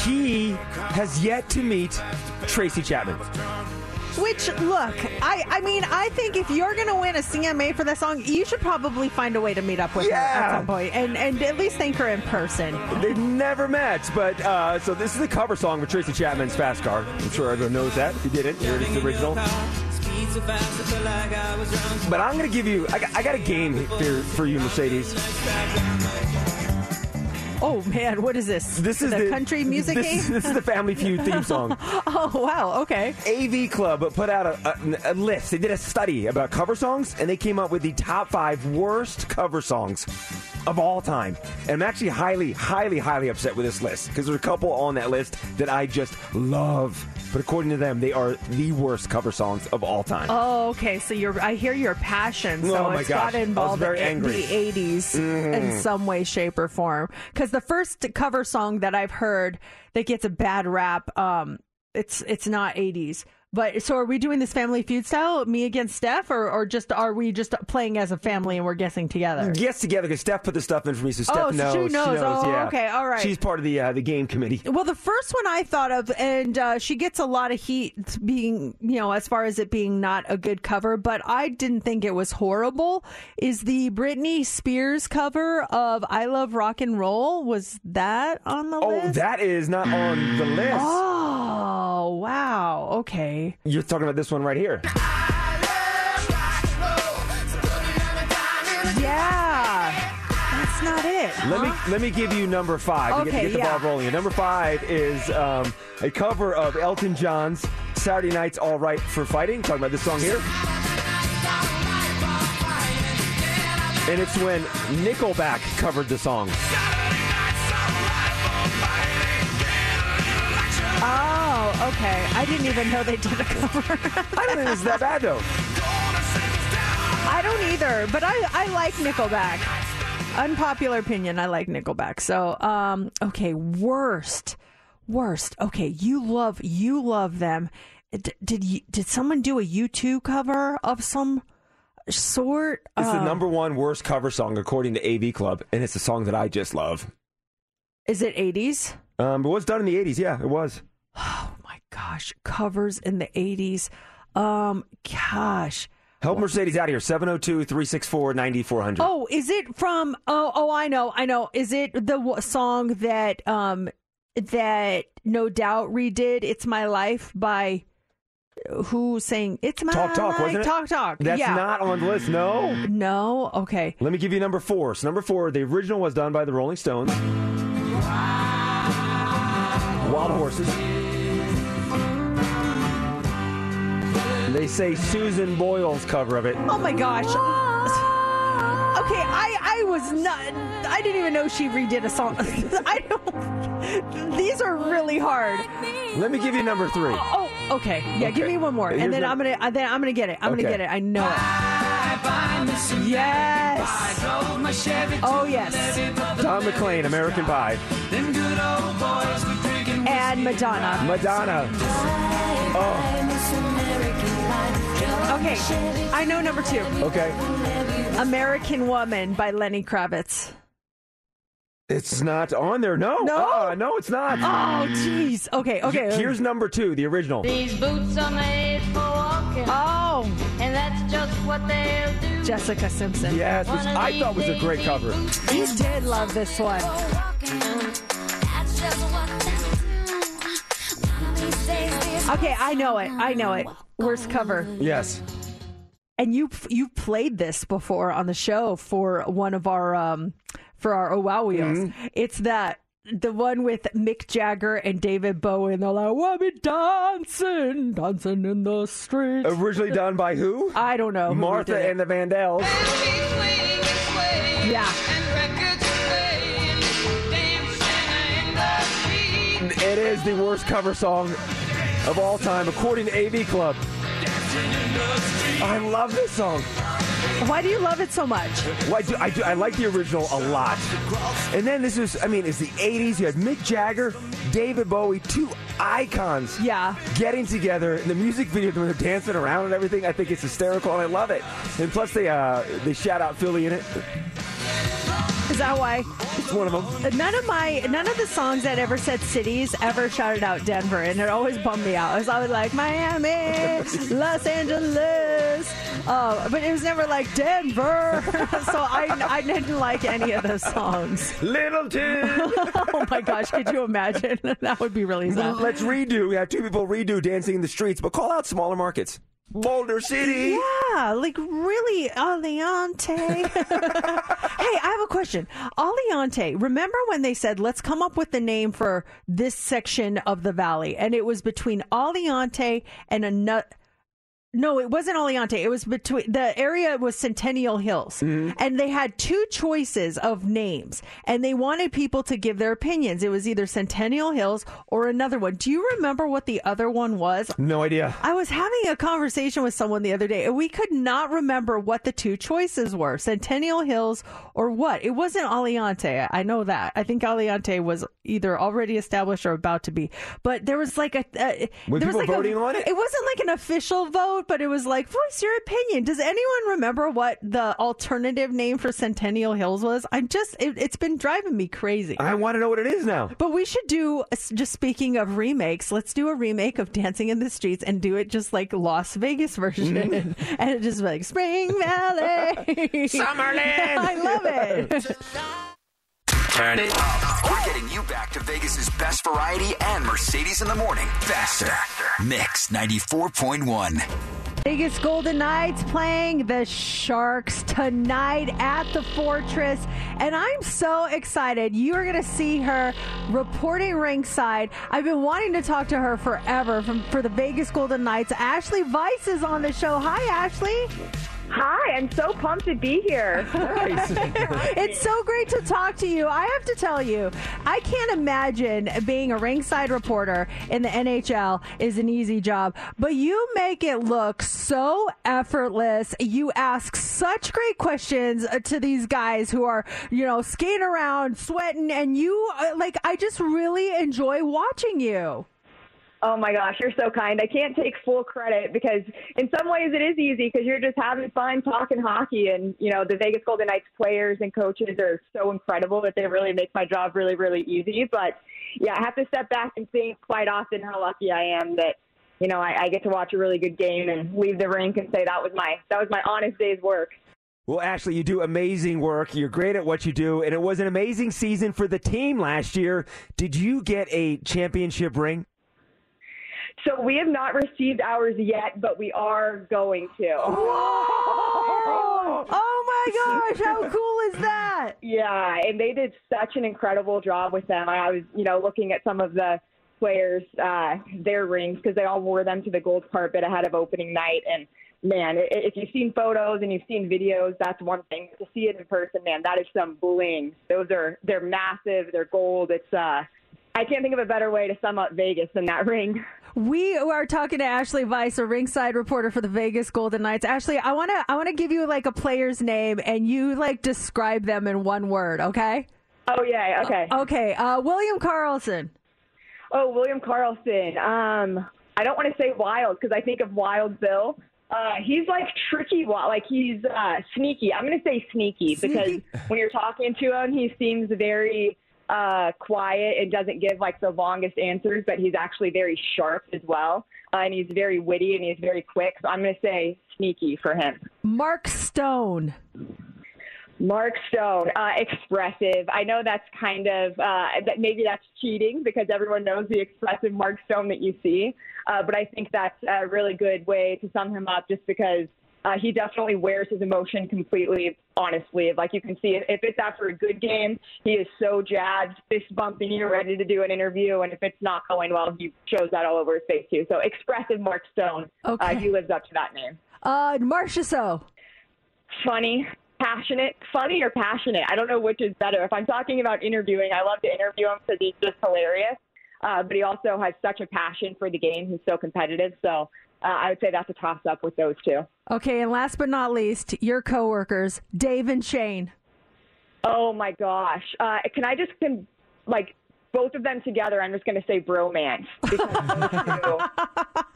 He has yet to meet Tracy Chapman. Which look, I I mean, I think if you're gonna win a CMA for that song, you should probably find a way to meet up with her at Yeah. some point and and at least thank her in person. They've never met, but uh, so this is a cover song for Tracy Chapman's Fast Car. I'm sure everyone knows that. If you didn't, here it is the original. But I'm going to give you, I got, I got a game here for you, Mercedes. Oh man, what is this? This is the, the country music this, game. This is the Family Feud theme song. oh wow, okay. AV Club put out a, a, a list. They did a study about cover songs, and they came up with the top five worst cover songs of all time. And I'm actually highly, highly, highly upset with this list because there's a couple on that list that I just love. But according to them, they are the worst cover songs of all time. Oh, okay. So you're, I hear your passion. So Oh, my it's gosh. got I to involve very the, the 80s in Mhm. some way, shape, or form. Because the first cover song that I've heard that gets a bad rap, um, it's it's not 80s. But so are we doing this Family Feud style, me against Steph, or, or just are we just playing as a family and we're guessing together? Guess together because Steph put the stuff in for me, so Steph Oh, so knows. she knows. Oh, yeah. okay. All right. She's part of the uh, the game committee. Well, the first one I thought of, and uh, she gets a lot of heat being, you know, as far as it being not a good cover, but I didn't think it was horrible. Is the Britney Spears cover of "I Love Rock and Roll"? Was that on the Oh, list? Oh, that is not on the list. Oh, wow. Okay. You're talking about this one right here. Yeah, that's not it. Let me let me give you number five to get, to Okay, get the yeah. ball rolling. Number five is um, a cover of Elton John's "Saturday Night's All Right for Fighting." Talking about this song here, and it's when Nickelback covered the song. Oh, okay. I didn't even know they did a cover. I don't think it's that bad though. I don't either, but I, I like Nickelback. Unpopular opinion, I like Nickelback. So, um, okay, worst, worst. Okay, you love you love them. D- Did you, did someone do a U two cover of some sort? It's the Uh, number one worst cover song according to AV Club, and it's a song that I just love. Is it eighties? Um, it was done in the '80s. Yeah, it was. Oh my gosh, covers in the eighties. Um, gosh, Help Mercedes out here. 702 364 9400. Oh, is it from? Oh, oh, I know, I know. Is it the w- song that um that No Doubt redid? It's My Life by who saying It's My Talk Talk, Life? wasn't it? Talk Talk. That's yeah. not on the list, no. No. Okay. Let me give you number four. So, number four, the original was done by the Rolling Stones. Wild Horses. They say Susan Boyle's cover of it. Oh my gosh. Okay, I I was not. I didn't even know she redid a song. I don't. These are really hard. Let me give you number three. Oh, okay. Yeah, give me one more, Here's and then the- I'm gonna. uh, Then I'm gonna get it. I'm Okay. gonna get it. I know it. Yes. Oh yes. Don McLean, American Pie. And Madonna. Madonna. Oh, Okay, I know number two. okay. American Woman by Lenny Kravitz. It's not on there. No. No? Uh, no, it's not. Oh, jeez. Okay, okay. Here's number two, the original. These boots are made for walking. Oh. And that's just what they'll do. Jessica Simpson. Yes, which I thought was a great cover. You did love this one. Okay, I know it. I know it. Worst cover. Yes. And you you played this before on the show for one of our um for our Oh Wow Wheels. Mm-hmm. It's that the one with Mick Jagger and David Bowie, and they're like, "We'll be dancing, dancing in the street." Originally done by who? I don't know. Martha and the Vandellas. Yeah. It is the worst cover song of all time, according to AV Club. I love this song. Why do you love it so much? Well, I, do, I, do, I like the original a lot. And then this is, I mean, it's the 80s. You had Mick Jagger, David Bowie, two icons. Yeah. Getting together. And the music video, when they're dancing around and everything, I think it's hysterical and I love it. And plus, they, uh, they shout out Philly in it. Is that why? It's one of them. None of my none of the songs that ever said cities ever shouted out Denver, and it always bummed me out. I was always like Miami, Los Angeles, uh, but it was never like Denver. so I I didn't like any of those songs. Littleton. oh my gosh, could you imagine? that would be really sad. Let's redo. We have two people redo Dancing in the Streets, but call out smaller markets. Boulder City. Yeah, like really, Aliante. hey, I have a question. Aliante, remember when they said, let's come up with the name for this section of the valley? And it was between Aliante and another. No, it wasn't Aliante. It was between the area was Centennial Hills, mm-hmm. and they had two choices of names, and they wanted people to give their opinions. It was either Centennial Hills or another one. Do you remember what the other one was? No idea. I was having a conversation with someone the other day, and we could not remember what the two choices were Centennial Hills or what. It wasn't Aliante. I know that. I think Aliante was either already established or about to be. But there was like a. a there was like voting a, on it? It wasn't like an official vote, but it was like, voice your opinion. Does anyone remember what the alternative name for Centennial Hills was? I'm just. It, it's been driving me crazy. I want to know what it is now. But we should do, just speaking of remakes, let's do a remake of Dancing in the Streets and do it just like Las Vegas version. Mm-hmm. and it just like Spring Valley. Summerlin. I love it. Turn it up. We're getting you back to Vegas's best variety and Mercedes in the morning. Faster. Mix 94.1. Vegas Golden Knights playing the Sharks tonight at the Fortress. And I'm so excited. You are going to see her reporting rinkside. I've been wanting to talk to her forever from for the Vegas Golden Knights. Ashali Vise is on the show. Hi, Ashali. Hi, I'm so pumped to be here. it's so great to talk to you. I have to tell you, I can't imagine being a rinkside reporter in the NHL is an easy job, but you make it look so effortless. You ask such great questions uh, to these guys who are, you know, skating around, sweating, and you, uh, like, I just really enjoy watching you. Oh my gosh, you're so kind. I can't take full credit because in some ways it is easy because you're just having fun talking hockey and you know the Vegas Golden Knights players and coaches are so incredible that they really make my job really really easy. But yeah, I have to step back and think quite often how lucky I am that you know, I, I get to watch a really good game and leave the rink and say that was my that was my honest day's work. Well, Ashali, you do amazing work. You're great at what you do, and it was an amazing season for the team last year. Did you get a championship ring? So we have not received ours yet, but we are going to. Oh, oh my gosh, how cool is that? Yeah, and they did such an incredible job with them. I was, you know, looking at some of the players, uh, their rings because they all wore them to the gold carpet ahead of opening night. And man, if you've seen photos and you've seen videos, that's one thing. To see it in person, man, that is some bling. Those are they're massive. They're gold. It's uh, I can't think of a better way to sum up Vegas than that ring. We are talking to Ashali Vise, a rinkside reporter for the Vegas Golden Knights. Ashali, I want to I want to give you like a player's name and you like describe them in one word, okay? Oh yeah, okay. Okay, uh, William Karlsson. Oh, William Karlsson. Um, I don't want to say wild because I think of Wild Bill. Uh, he's like tricky, like he's uh, sneaky. I'm going to say sneaky, because when you're talking to him, he seems very uh, quiet and doesn't give like the longest answers, but he's actually very sharp as well, uh, and he's very witty and he's very quick. So I'm going to say sneaky for him. Mark Stone. Mark Stone, uh, expressive. I know that's kind of uh, that maybe that's cheating because everyone knows the expressive Mark Stone that you see, uh, but I think that's a really good way to sum him up, just because uh, he definitely wears his emotion completely. Honestly, like you can see, if it's after a good game, he is so jazzed, fist bumping you, ready to do an interview, and if it's not going well, he shows that all over his face too. So expressive Mark Stone, uh, Okay. he lives up to that name. Uh, Marchessault. funny, passionate, funny or passionate. I don't know which is better. If I'm talking about interviewing, I love to interview him because he's just hilarious. Uh, but he also has such a passion for the game. He's so competitive. So uh, I would say that's a toss up with those two. Okay, and last but not least, your coworkers, Dave and Shane. Oh my gosh! Uh, can I just can, like both of them together? I'm just going to say bromance because those two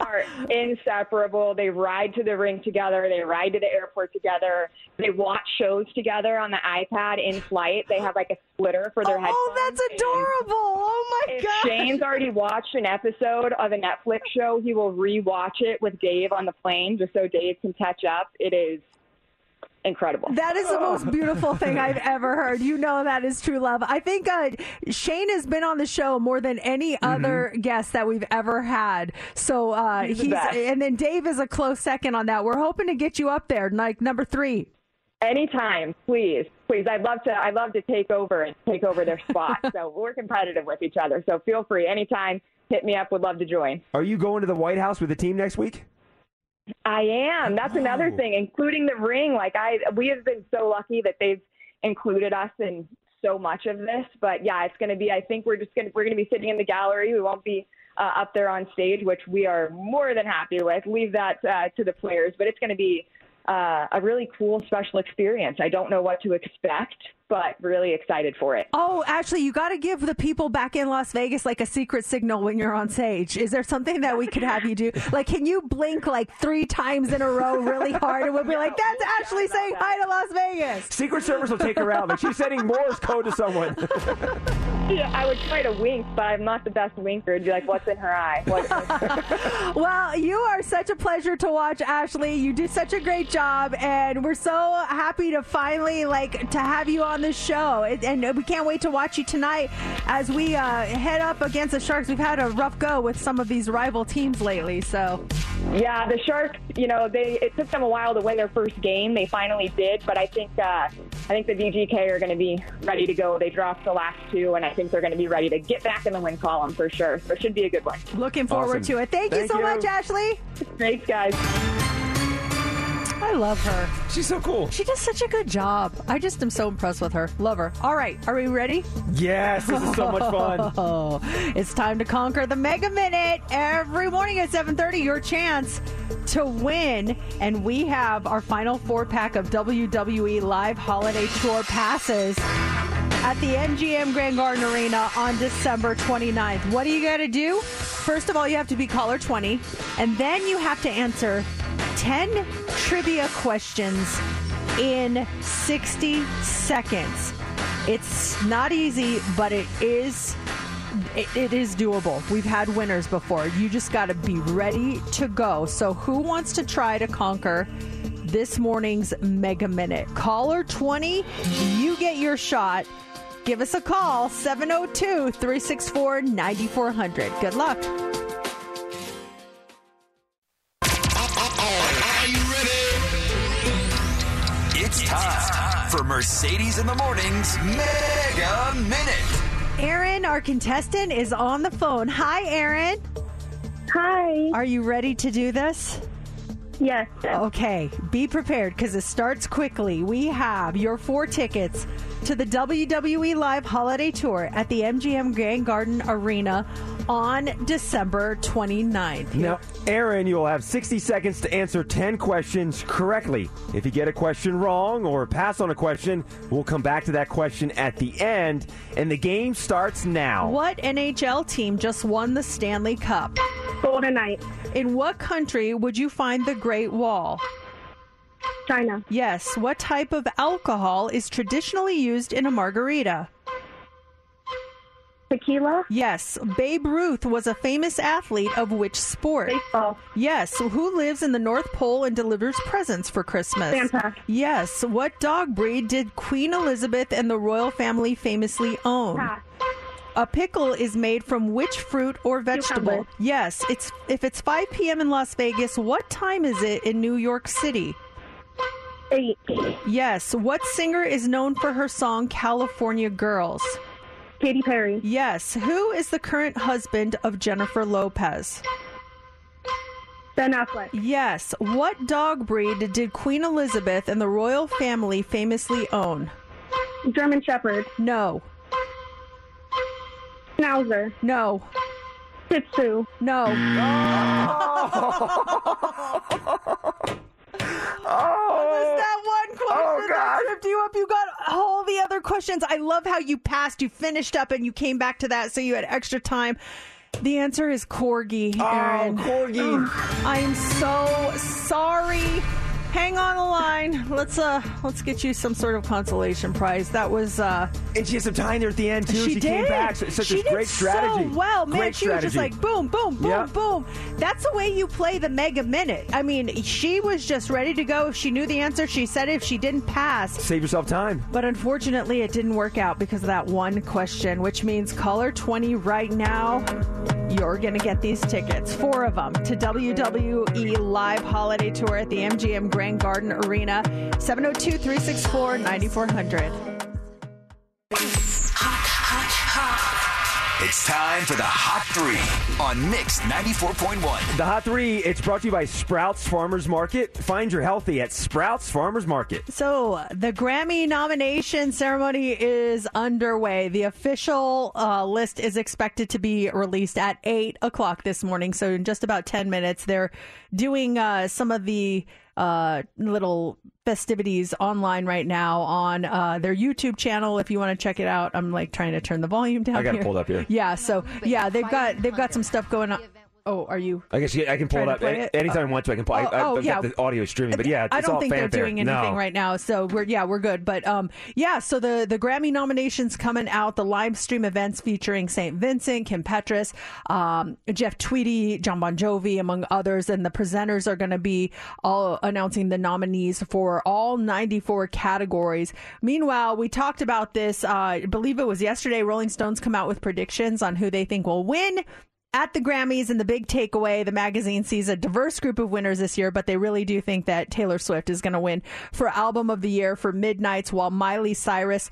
are inseparable. They ride to the ring together. They ride to the airport together. They watch shows together on the iPad in flight. They have like a splitter for their oh, headphones. Oh, that's adorable! Oh my god! Shane's already watched an episode of a Netflix show, he will rewatch it with Dave on the plane just so Dave can catch up. It is incredible. That is the most beautiful thing I've ever heard. You know that is true love. I think uh, Shane has been on the show more than any other guest that we've ever had. So uh, He's the he's best. and then Dave is a close second on that. We're hoping to get you up there, like number three. Anytime, please, please. I'd love to. I'd love to take over and take over their spot. so we're competitive with each other. So feel free, anytime. Hit me up. Would love to join. Are you going to the White House with the team next week? I am. That's another thing, including the ring. Like I, we have been so lucky that they've included us in so much of this. But yeah, it's going to be. I think we're just going to we're going to be sitting in the gallery. We won't be uh, up there on stage, which we are more than happy with. Leave that uh, to the players, but it's going to be uh, a really cool, special experience. I don't know what to expect, but really excited for it. Oh, actually, you got to give the people back in Las Vegas like a secret signal when you're on stage. Is there something that we could have you do? Like, can you blink like three times in a row really hard, and we'll be like, "That's Ashali saying hi to Las Vegas." Secret Service will take her out. Like she's sending Morse code to someone. Yeah, I would try to wink, but I'm not the best winker. It'd be like, what's in her eye? What, well, you are such a pleasure to watch, Ashali. You do such a great job, and we're so happy to finally like to have you on the show. And- And we can't wait to watch you tonight as we uh, head up against the Sharks. We've had a rough go with some of these rival teams lately, so. Yeah, the Sharks. You know, they it took them a while to win their first game. They finally did, but I think uh, I think the VGK are going to be ready to go. They dropped the last two, and I think they're going to be ready to get back in the win column for sure. So it should be a good one. Looking forward Awesome. to it. Thank, you so you. much, Ashali. Thanks, guys. I love her. She's so cool. She does such a good job. I just am so impressed with her. Love her. All right, are we ready? Yes, this is so much fun. Oh, it's time to conquer the Mega Minute every morning at 7:30. Your chance to win, and we have our final four pack of WWE Live Holiday Tour passes at the MGM Grand Garden Arena on December 29th. What do you got to do? First of all, you have to be caller 20, and then you have to answer 10 trivia questions in 60 seconds. It's not easy, but it is It, it is doable. We've had winners before. You just got to be ready to go. So, who wants to try to conquer this morning's Mega Minute? Caller 20, you get your shot. Give us a call, 702 364 9400. Good luck. Time for Mercedes in the Morning's Mega Minute. Aaron, our contestant, is on the phone. Hi, Aaron. Hi. Are you ready to do this? Yes. Okay, be prepared because it starts quickly. We have your four tickets to the WWE Live Holiday Tour at the MGM Grand Garden Arena on December 29th. Now, Aaron, you will have 60 seconds to answer 10 questions correctly. If you get a question wrong or pass on a question, we'll come back to that question at the end, and the game starts now. What NHL team just won the Stanley Cup? Golden Knights. In what country would you find the Great Wall? China. Yes. What type of alcohol is traditionally used in a margarita? Tequila. Yes. Babe Ruth was a famous athlete of which sport? Baseball. Yes. Who lives in the North Pole and delivers presents for Christmas? Santa. Yes. What dog breed did Queen Elizabeth and the royal family famously own? Pass. A pickle is made from which fruit or vegetable? Cucumber. Yes. It's if it's 5 p.m. in Las Vegas, what time is it in New York City? Eight. Yes. What singer is known for her song California Girls? Katy Perry. Yes. Who is the current husband of Jennifer Lopez? Ben Affleck. Yes. What dog breed did Queen Elizabeth and the royal family famously own? German Shepherd. No. Schnauzer. No. Shih Tzu. No. Oh, was oh. that one question Oh, that tripped you up? You got all the other questions. I love how you passed, you finished up, and you came back to that, so you had extra time. The answer is corgi, Aaron. Oh, corgi. I am so sorry. Hang on the line. Let's uh let's get you some sort of consolation prize. That was uh And she had some time there at the end, too. she, She, did. came back. So, such she a great did strategy. So well, man. Great she was just like boom, boom, boom, boom. That's the way you play the mega minute. I mean, she was just ready to go. If she knew the answer, she said it. If she didn't pass, Save yourself time. but unfortunately, it didn't work out because of that one question, which means caller 20 right now, you're going to get these tickets, four of them, to WWE Live Holiday Tour at the MGM Grand Garden Arena, 702 364 9400. It's time for the Hot Three on Mix 94.1. The Hot Three, it's brought to you by Sprouts Farmers Market. Find your healthy at Sprouts Farmers Market. So the Grammy nomination ceremony is underway. The official uh, list is expected to be released at eight o'clock this morning. So in just about ten minutes, they're doing uh, some of the uh, little festivities online right now on uh, their YouTube channel. If you want to check it out, I'm like trying to turn the volume down. I got it here. pulled up here. Yeah. So yeah, they've got they've got some stuff going on. Oh, are you? I guess yeah, I can pull it up Any- it? anytime I want to. I can pull. Oh, I, oh, I've yeah. the audio streaming, but yeah, it's I don't think they're doing anything no. right now, so we're yeah we're good. But um yeah, so the the Grammy nominations coming out, the live stream events featuring Saint Vincent, Kim Petras, um, Jeff Tweedy, John Bon Jovi, among others, and the presenters are going to be all announcing the nominees for all 94 categories. Meanwhile, we talked about this. Uh, I believe it was yesterday. Rolling Stones come out with predictions on who they think will win at the Grammys and the big takeaway, the magazine sees a diverse group of winners this year, but they really do think that Taylor Swift is going to win for Album of the Year for Midnights, while Miley Cyrus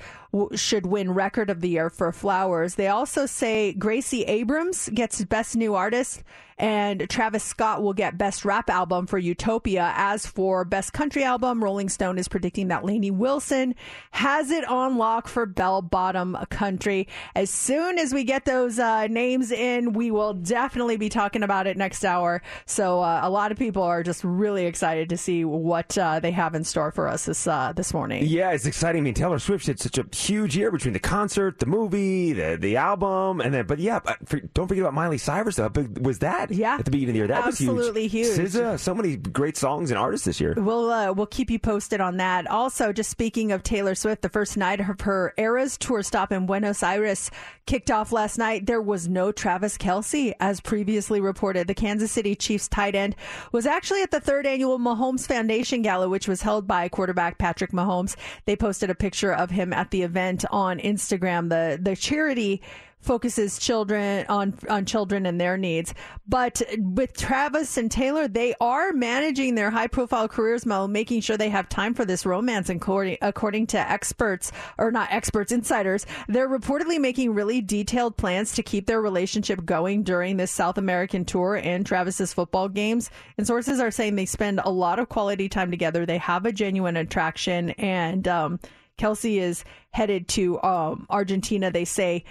should win Record of the Year for Flowers. They also say Gracie Abrams gets Best New Artist. And Travis Scott will get Best Rap Album for Utopia. As for Best Country Album, Rolling Stone is predicting that Lainey Wilson has it on lock for Bell Bottom Country. As soon as we get those uh, names in, we will definitely be talking about it next hour. So uh, a lot of people are just really excited to see what uh, they have in store for us this uh, this morning. Yeah, it's exciting. I mean, Taylor Swift hit such a huge year between the concert, the movie, the the album, and then. But yeah, but for, don't forget about Miley Cyrus. Though. How big was that? Yeah, at the beginning of the year, that absolutely was huge. huge. SZA, so many great songs and artists this year. We'll uh, we'll keep you posted on that. Also, just speaking of Taylor Swift, the first night of her Eras tour stop in Buenos Aires kicked off last night. There was no Travis Kelce, as previously reported. The Kansas City Chiefs tight end was actually at the third annual Mahomes Foundation Gala, which was held by quarterback Patrick Mahomes. They posted a picture of him at the event on Instagram. The the charity focuses children on on children and their needs. But with Travis and Taylor, they are managing their high profile careers, Mo, making sure they have time for this romance. According, according to experts, or not experts, insiders, they're reportedly making really detailed plans to keep their relationship going during this South American tour and Travis's football games. And sources are saying they spend a lot of quality time together. They have a genuine attraction and. Um, Kelce is headed to um, Argentina, they say,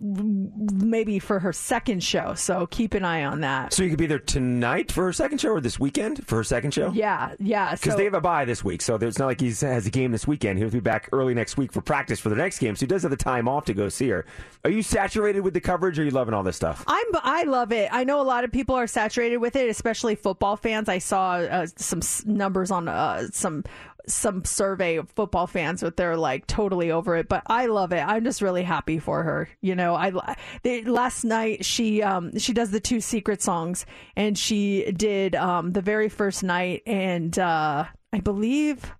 maybe for her second show. So keep an eye on that. So you could be there tonight for her second show, or this weekend for her second show. Yeah, yeah. Because So they have a bye this week, so it's not like he has a game this weekend. He'll be back early next week for practice for the next game, so he does have the time off to go see her. Are you saturated with the coverage, or are you loving all this stuff? I'm I love it. I know a lot of people are saturated with it, especially football fans. I saw uh, some numbers on uh, some some survey of football fans that they're like totally over it but i love it. I'm just really happy for her you know? I they, last night she um she does the two secret songs and she did um the very first night and uh i believe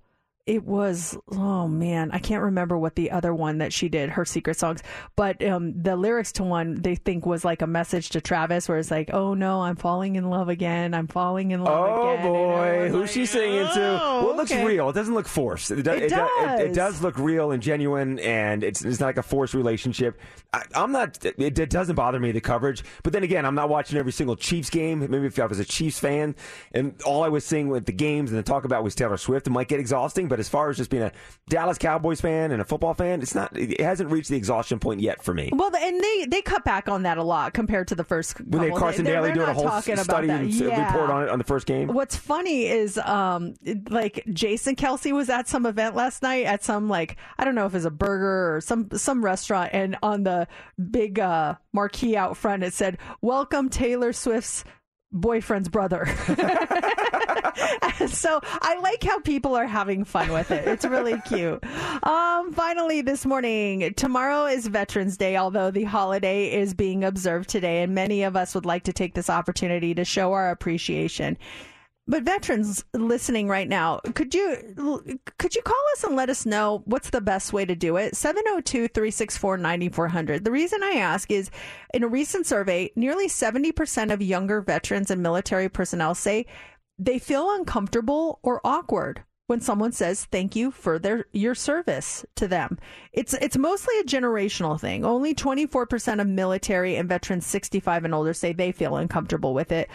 it was oh man i can't remember what the other one that she did her secret songs but um, the lyrics to one they think was like a message to travis where it's like oh no i'm falling in love again i'm falling in love Oh again boy, who's like, she singing to? "Oh, Well, it looks okay." real. It doesn't look forced. It, do- It do- It, it does. does look real and genuine, and it's it's not like a forced relationship. I, I'm not. It, it doesn't bother me the coverage, but then again, I'm not watching every single Chiefs game. Maybe if I was a Chiefs fan, and all I was seeing with the games and the talk about was Taylor Swift, it might get exhausting. But as far as just being a Dallas Cowboys fan and a football fan, it's not. It hasn't reached the exhaustion point yet for me. well, and they they cut back on that a lot compared to the first. When they had. Carson They're- Daly doing a whole study and Yeah. report on it on the first game. What's funny is, um, like Jason Kelce was at some event last night at some like I don't know if it's a burger or some some restaurant, and on the big uh, marquee out front it said "Welcome Taylor Swift's." Boyfriend's brother. so I like how people are having fun with it. It's really cute. Um, finally, this morning, tomorrow is Veterans Day, although the holiday is being observed today, and many of us would like to take this opportunity to show our appreciation. But veterans listening right now, could you could you call us and let us know what's the best way to do it? 702-364-9400. The reason I ask is in a recent survey, nearly 70% of younger veterans and military personnel say they feel uncomfortable or awkward when someone says thank you for their your service to them. It's it's mostly a generational thing. Only 24% of military and veterans 65 and older say they feel uncomfortable with it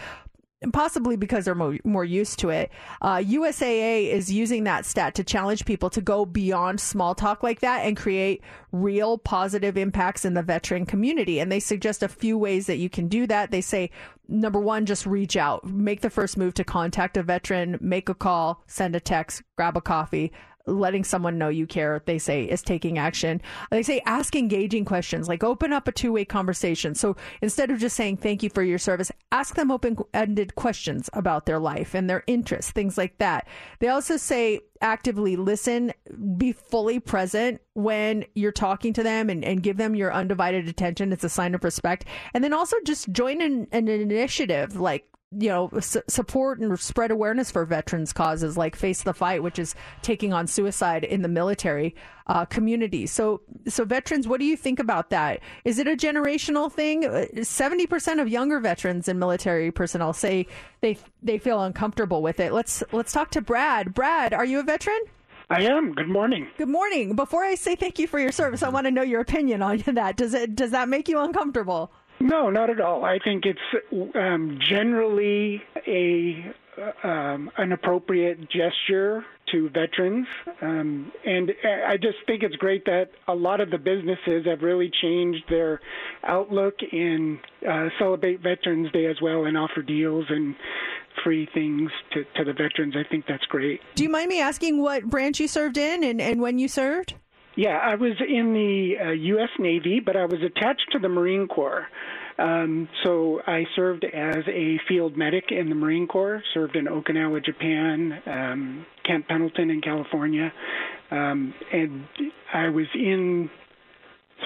possibly because they're more, more used to it. Uh, USAA is using that stat to challenge people to go beyond small talk like that and create real positive impacts in the veteran community. And they suggest a few ways that you can do that. They say, number one, just reach out, make the first move to contact a veteran, make a call, send a text, grab a coffee letting someone know you care, they say, is taking action. They say ask engaging questions, like open up a two way conversation. So instead of just saying thank you for your service, ask them open ended questions about their life and their interests, things like that. They also say actively listen, be fully present when you're talking to them and, and give them your undivided attention. It's a sign of respect. And then also just join an, an initiative like you know, su- support and spread awareness for veterans causes like Face the Fight, which is taking on suicide in the military uh, community. So, so veterans, what do you think about that? Is it a generational thing? Seventy percent of younger veterans and military personnel say they they feel uncomfortable with it. Let's let's talk to Brad. Brad, are you a veteran? I am. Good morning. Good morning. Before I say thank you for your service, I want to know your opinion on that. Does it does that make you uncomfortable? No, not at all. I think it's um, generally a um, an appropriate gesture to veterans, um, and I just think it's great that a lot of the businesses have really changed their outlook and uh, celebrate Veterans Day as well, and offer deals and free things to, to the veterans. I think that's great. Do you mind me asking what branch you served in and, and when you served? Yeah, I was in the uh, U.S. Navy, but I was attached to the Marine Corps. Um, so I served as a field medic in the Marine Corps, served in Okinawa, Japan, um, Camp Pendleton in California, um, and I was in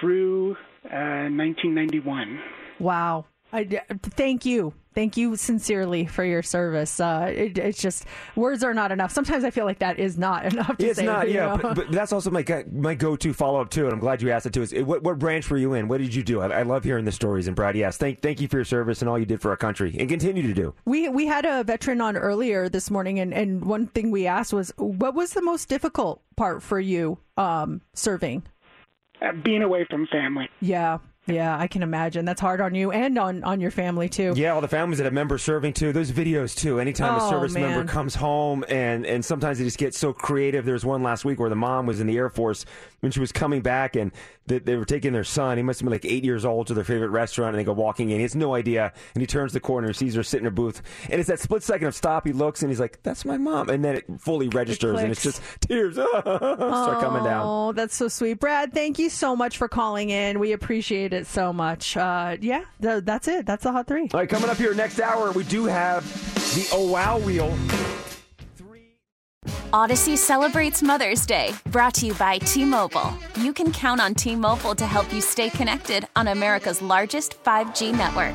through uh, 1991. Wow. I, thank you. Thank you sincerely for your service. Uh, it, it's just words are not enough. Sometimes I feel like that is not enough to it's say. not, yeah, but, but that's also my go- my go to follow up too, and I'm glad you asked it too. Is what, what branch were you in? What did you do? I, I love hearing the stories. And Brad, yes, thank thank you for your service and all you did for our country, and continue to do. We we had a veteran on earlier this morning, and, and one thing we asked was, what was the most difficult part for you um, serving? Uh, being away from family. Yeah, yeah, I can imagine. That's hard on you and on, on your family too. Yeah, all the families that have members serving too. Those videos too. Anytime Oh, a service man. member comes home, and and sometimes they just get so creative. There was one last week where the mom was in the Air Force when she was coming back, and they, they were taking their son. He must have been like eight years old to their favorite restaurant, and they go walking in. He has no idea, and he turns the corner, sees her sitting in her booth, and it's that split second of stop. He looks, and he's like, "That's my mom," and then it fully registers, and it's just tears start coming down. Oh, that's so sweet, Brad. Thank you so much for calling in. We appreciate it so much. Uh, yeah, th- that's it. That's the hot three. All right, coming up here next hour, we do have the Oh Wow Wheel. Audacy celebrates Mother's Day, brought to you by T Mobile. You can count on T Mobile to help you stay connected on America's largest 5G network.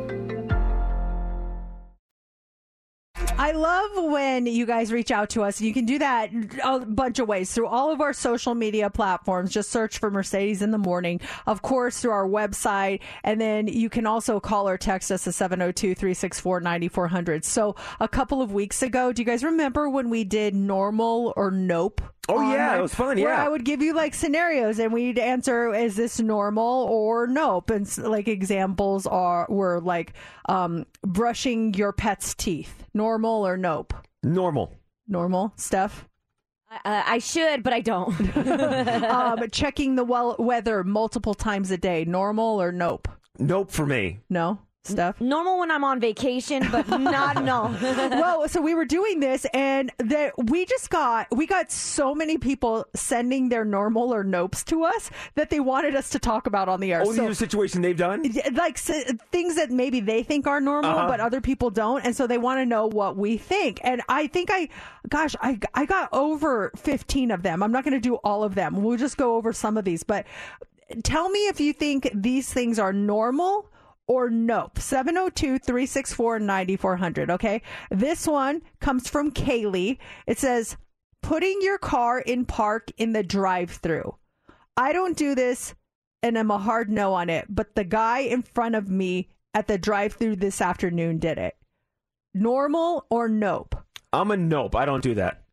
I love when you guys reach out to us. You can do that a bunch of ways through all of our social media platforms. Just search for Mercedes in the Morning. Of course, through our website. And then you can also call or text us at 702 364 9400. So, a couple of weeks ago, do you guys remember when we did normal or nope? Oh, on yeah, my- it was fun, Where yeah. I would give you like scenarios and we'd answer, is this normal or nope? And like examples are, were like, um, brushing your pet's teeth, normal or nope? Normal. Normal, Steph? Uh, I should, but I don't. um, checking the well- weather multiple times a day, normal or nope? Nope for me. No, Steph? Normal when I'm on vacation, but not no. well, so we were doing this, and that we just got we got so many people sending their normal or nopes to us that they wanted us to talk about on the air. Oh, these so, are situations they've done. Like s- things that maybe they think are normal Uh-huh. but other people don't and so they want to know what we think and i think i gosh i i got over 15 of them i'm not going to do all of them we'll just go over some of these but tell me if you think these things are normal or nope 702-364-9400 okay this one comes from kaylee it says putting your car in park in the drive-through i don't do this and I'm a hard no on it. But the guy in front of me at the drive through this afternoon did it. Normal or nope? I'm a nope. I don't do that.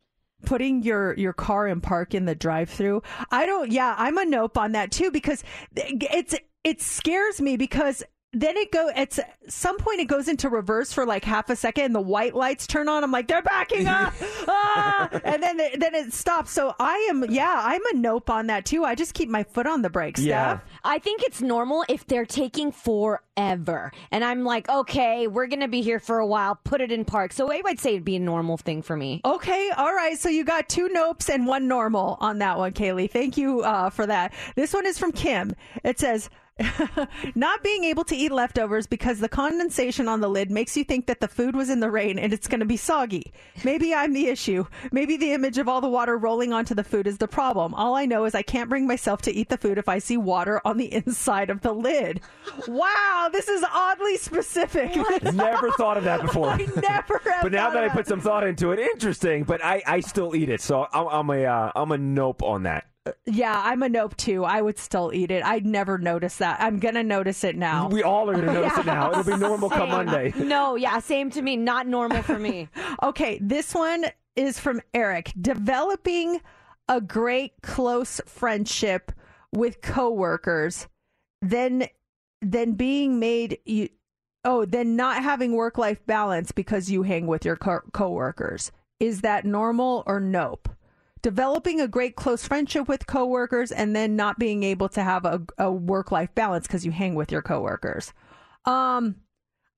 Putting your, your car in park in the drive through. I don't, yeah, I'm a nope on that too because it's, it scares me because then it go at some point it goes into reverse for like half a second and the white lights turn on i'm like they're backing up ah! and then it, then it stops so i am yeah i'm a nope on that too i just keep my foot on the brakes Steph. I think it's normal if they're taking forever. And I'm like, okay, we're going to be here for a while. Put it in park. So I would say it'd be a normal thing for me. Okay, all right. So you got two nopes and one normal on that one, Kaylee. Thank you uh, for that. This one is from Kim. It says, not being able to eat leftovers because the condensation on the lid makes you think that the food was in the rain and it's going to be soggy. Maybe I'm the issue. Maybe the image of all the water rolling onto the food is the problem. All I know is I can't bring myself to eat the food if I see water on the inside of the lid. Wow, this is oddly specific. Never thought of that before. I never But now that I put some thought into it, interesting. But I, I still eat it, so I'm, I'm a uh, I'm a nope on that. Yeah, I'm a nope too. I would still eat it. I'd never notice that. I'm gonna notice it now. We all are going to notice it now. It'll be normal come Monday. No, yeah, same to me. Not normal for me. okay, this one is from Eric. Developing a great close friendship with coworkers then than being made you oh then not having work life balance because you hang with your co- coworkers is that normal or nope developing a great close friendship with coworkers and then not being able to have a, a work life balance because you hang with your coworkers um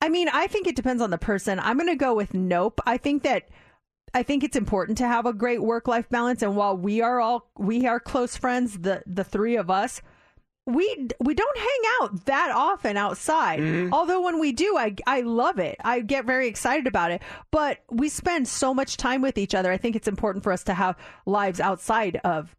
i mean i think it depends on the person i'm going to go with nope i think that I think it's important to have a great work life balance. And while we are all we are close friends, the the three of us, we we don't hang out that often outside. Mm-hmm. Although when we do, I I love it. I get very excited about it. But we spend so much time with each other. I think it's important for us to have lives outside of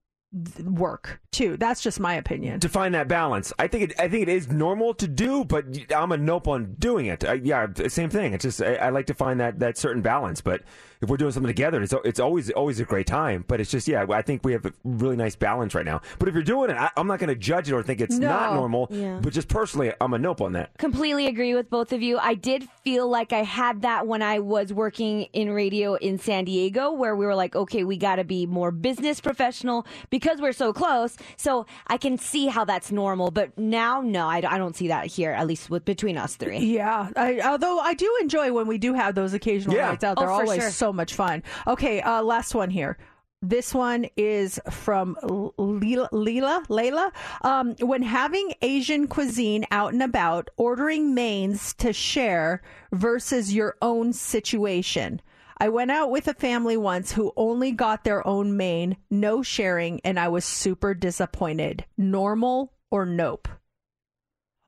work too. That's just my opinion. to find that balance. I think it, I think it is normal to do, but I'm a nope on doing it. I, yeah, same thing. It's just I, I like to find that, that certain balance. But if we're doing something together, it's it's always always a great time. But it's just yeah, I think we have a really nice balance right now. But if you're doing it, I, I'm not going to judge it or think it's not normal. Yeah. But just personally, I'm a nope on that. Completely agree with both of you. I did feel like I had that when I was working in radio in San Diego, where we were like, okay, we got to be more business professional because we're so close. So I can see how that's normal. But now, no, I, I don't see that here, at least with between us three. Yeah, I, although I do enjoy when we do have those occasional Yeah. nights out. Oh, They're for always sure. so much fun. Okay, uh, last one here. This one is from L- Leela. Leela, Layla. Um, when having Asian cuisine out and about, ordering mains to share versus your own situation. I went out with a family once who only got their own main, no sharing, and I was super disappointed. Normal or nope?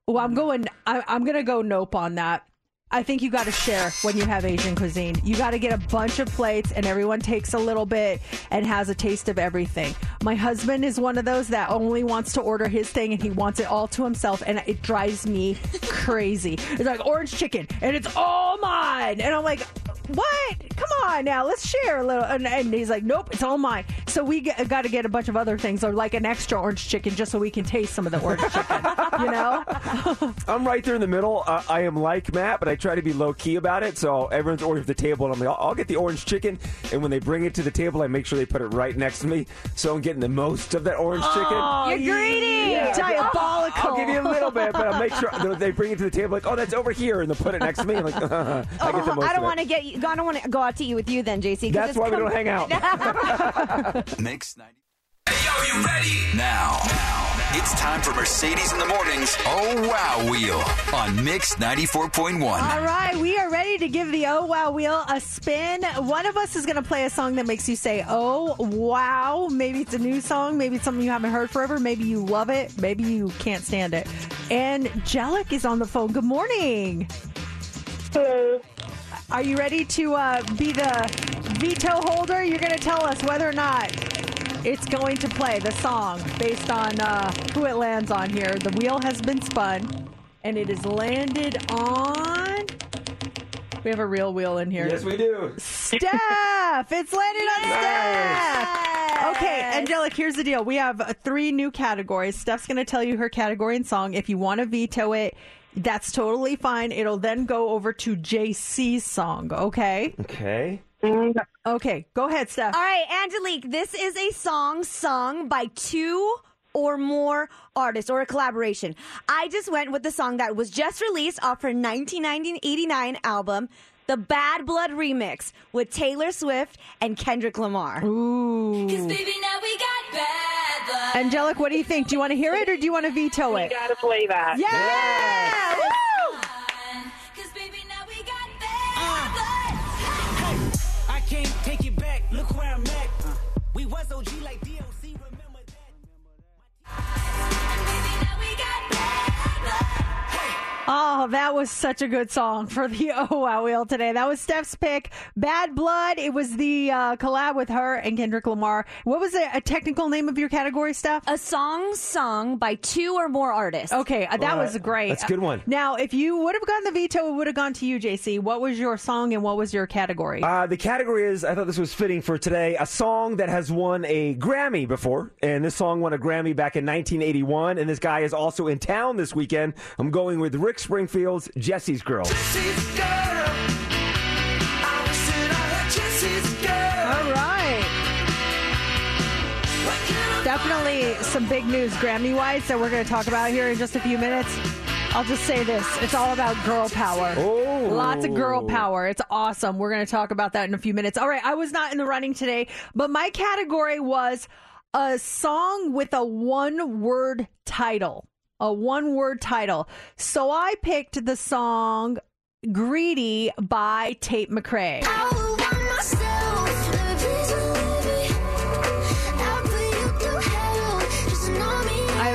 Well, I'm going. I, I'm going to go nope on that. I think you got to share when you have Asian cuisine. You got to get a bunch of plates, and everyone takes a little bit and has a taste of everything. My husband is one of those that only wants to order his thing, and he wants it all to himself, and it drives me crazy. It's like orange chicken, and it's all mine, and I'm like, what? Come on now, let's share a little. And, and he's like, nope, it's all mine. So we got to get a bunch of other things, or like an extra orange chicken, just so we can taste some of the orange chicken. You know? I'm right there in the middle. Uh, I am like Matt, but I try to be low key about it. So everyone's ordering at the table, and I'm like, I'll, I'll get the orange chicken. And when they bring it to the table, I make sure they put it right next to me, so I'm getting the most of that orange chicken. Oh, You're greedy. Yeah. Diabolical. I'll give you a little bit, but I'll make sure they bring it to the table. Like, oh, that's over here, and they'll put it next to me. I'm like, I get the most. I don't want to get you. I don't want to go out to eat with you then, JC. 'cause That's it's why we com- don't hang out. Mix 90. Hey, yo, you ready? Now, it's time for Mercedes in the Mornings. Oh, wow, wheel on Mix 94.1. All right, we are ready to give the Oh Wow Wheel a spin. One of us is going to play a song that makes you say, Oh wow. Maybe it's a new song. Maybe it's something you haven't heard forever. Maybe you love it. Maybe you can't stand it. And Jellic is on the phone. Good morning. Hello. Are you ready to uh, be the veto holder? You're going to tell us whether or not it's going to play the song based on uh, who it lands on here. The wheel has been spun, and it is landed on. We have a real wheel in here. Yes, we do. Steph! It's landed on Steph! Okay, Angelic, here's the deal. We have uh, three new categories. Steph's going to tell you her category and song. If you want to veto it, that's totally fine. It'll then go over to JC's song, okay? Okay. Okay, go ahead, Steph. All right, Angelique, this is a song sung by two or more artists or a collaboration. I just went with the song that was just released off her 1989 album, The Bad Blood Remix, with Taylor Swift and Kendrick Lamar. Ooh. Angelic, what do you think? Do you want to hear it or do you want to veto it? We gotta play that. Yeah! Woo! Oh, that was such a good song for the Oh Wow Wheel today. That was Steph's pick. Bad Blood. It was the uh, collab with her and Kendrick Lamar. What was the a technical name of your category, Steph? A song sung by two or more artists. Okay, uh, that All was right. great. That's a good one. Now, if you would have gotten the veto, it would have gone to you, JC. What was your song and what was your category? Uh, the category is, I thought this was fitting for today, a song that has won a Grammy before. And this song won a Grammy back in 1981. And this guy is also in town this weekend. I'm going with Rick Springfield's Jesse's Girl. All right. Definitely some big news Grammy wise that we're going to talk about here in just a few minutes. I'll just say this it's all about girl power. Oh. Lots of girl power. It's awesome. We're going to talk about that in a few minutes. All right, I was not in the running today, but my category was a song with a one word title. A one word title. So I picked the song Greedy by Tate McRae.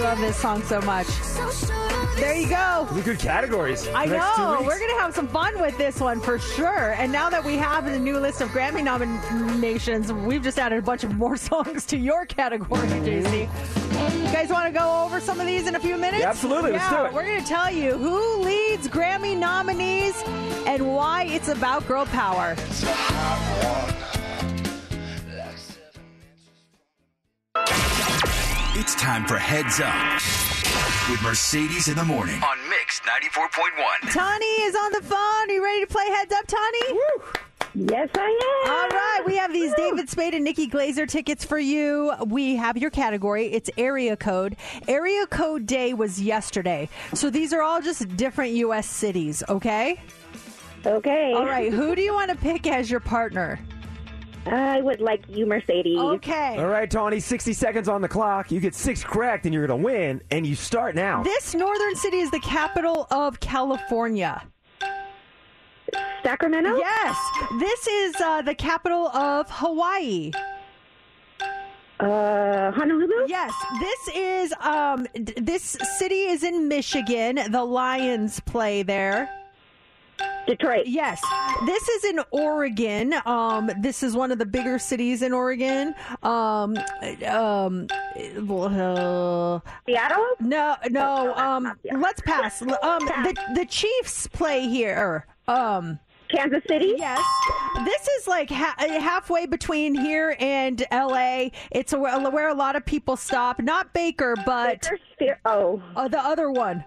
Love this song so much. There you go. These are good categories. I The next two know. We're going to have some fun with this one for sure. And now that we have the new list of Grammy nominations, we've just added a bunch of more songs to your category, JC. You guys want to go over some of these in a few minutes? Yeah, absolutely. Let's Yeah, do it. We're going to tell you who leads Grammy nominees and why it's about girl power. It's time for Heads Up with Mercedes in the morning on Mix 94.1. Tani is on the phone. Are you ready to play Heads Up, Tani? Yes, I am. All right, we have these David Spade and Nikki Glazer tickets for you. We have your category. It's area code. Area code day was yesterday. So these are all just different U.S. cities, okay? Okay. All right, who do you want to pick as your partner? I would like you, Mercedes. Okay. All right, Tawny, 60 seconds on the clock. You get six correct, and you're going to win, and you start now. This northern city is the capital of California. Sacramento? Yes. This is uh, the capital of Hawaii. Uh, Honolulu? Yes. This is um d- this city is in Michigan. The Lions play there. Detroit. Yes. This is in Oregon. Um this is one of the bigger cities in Oregon. Um um uh, Seattle? No, no. Um let's pass. Um the the Chiefs play here. Um Kansas City? Yes. This is like ha- halfway between here and LA. It's a, where a lot of people stop. Not Baker, but Bakersfield. Oh. uh, the other one.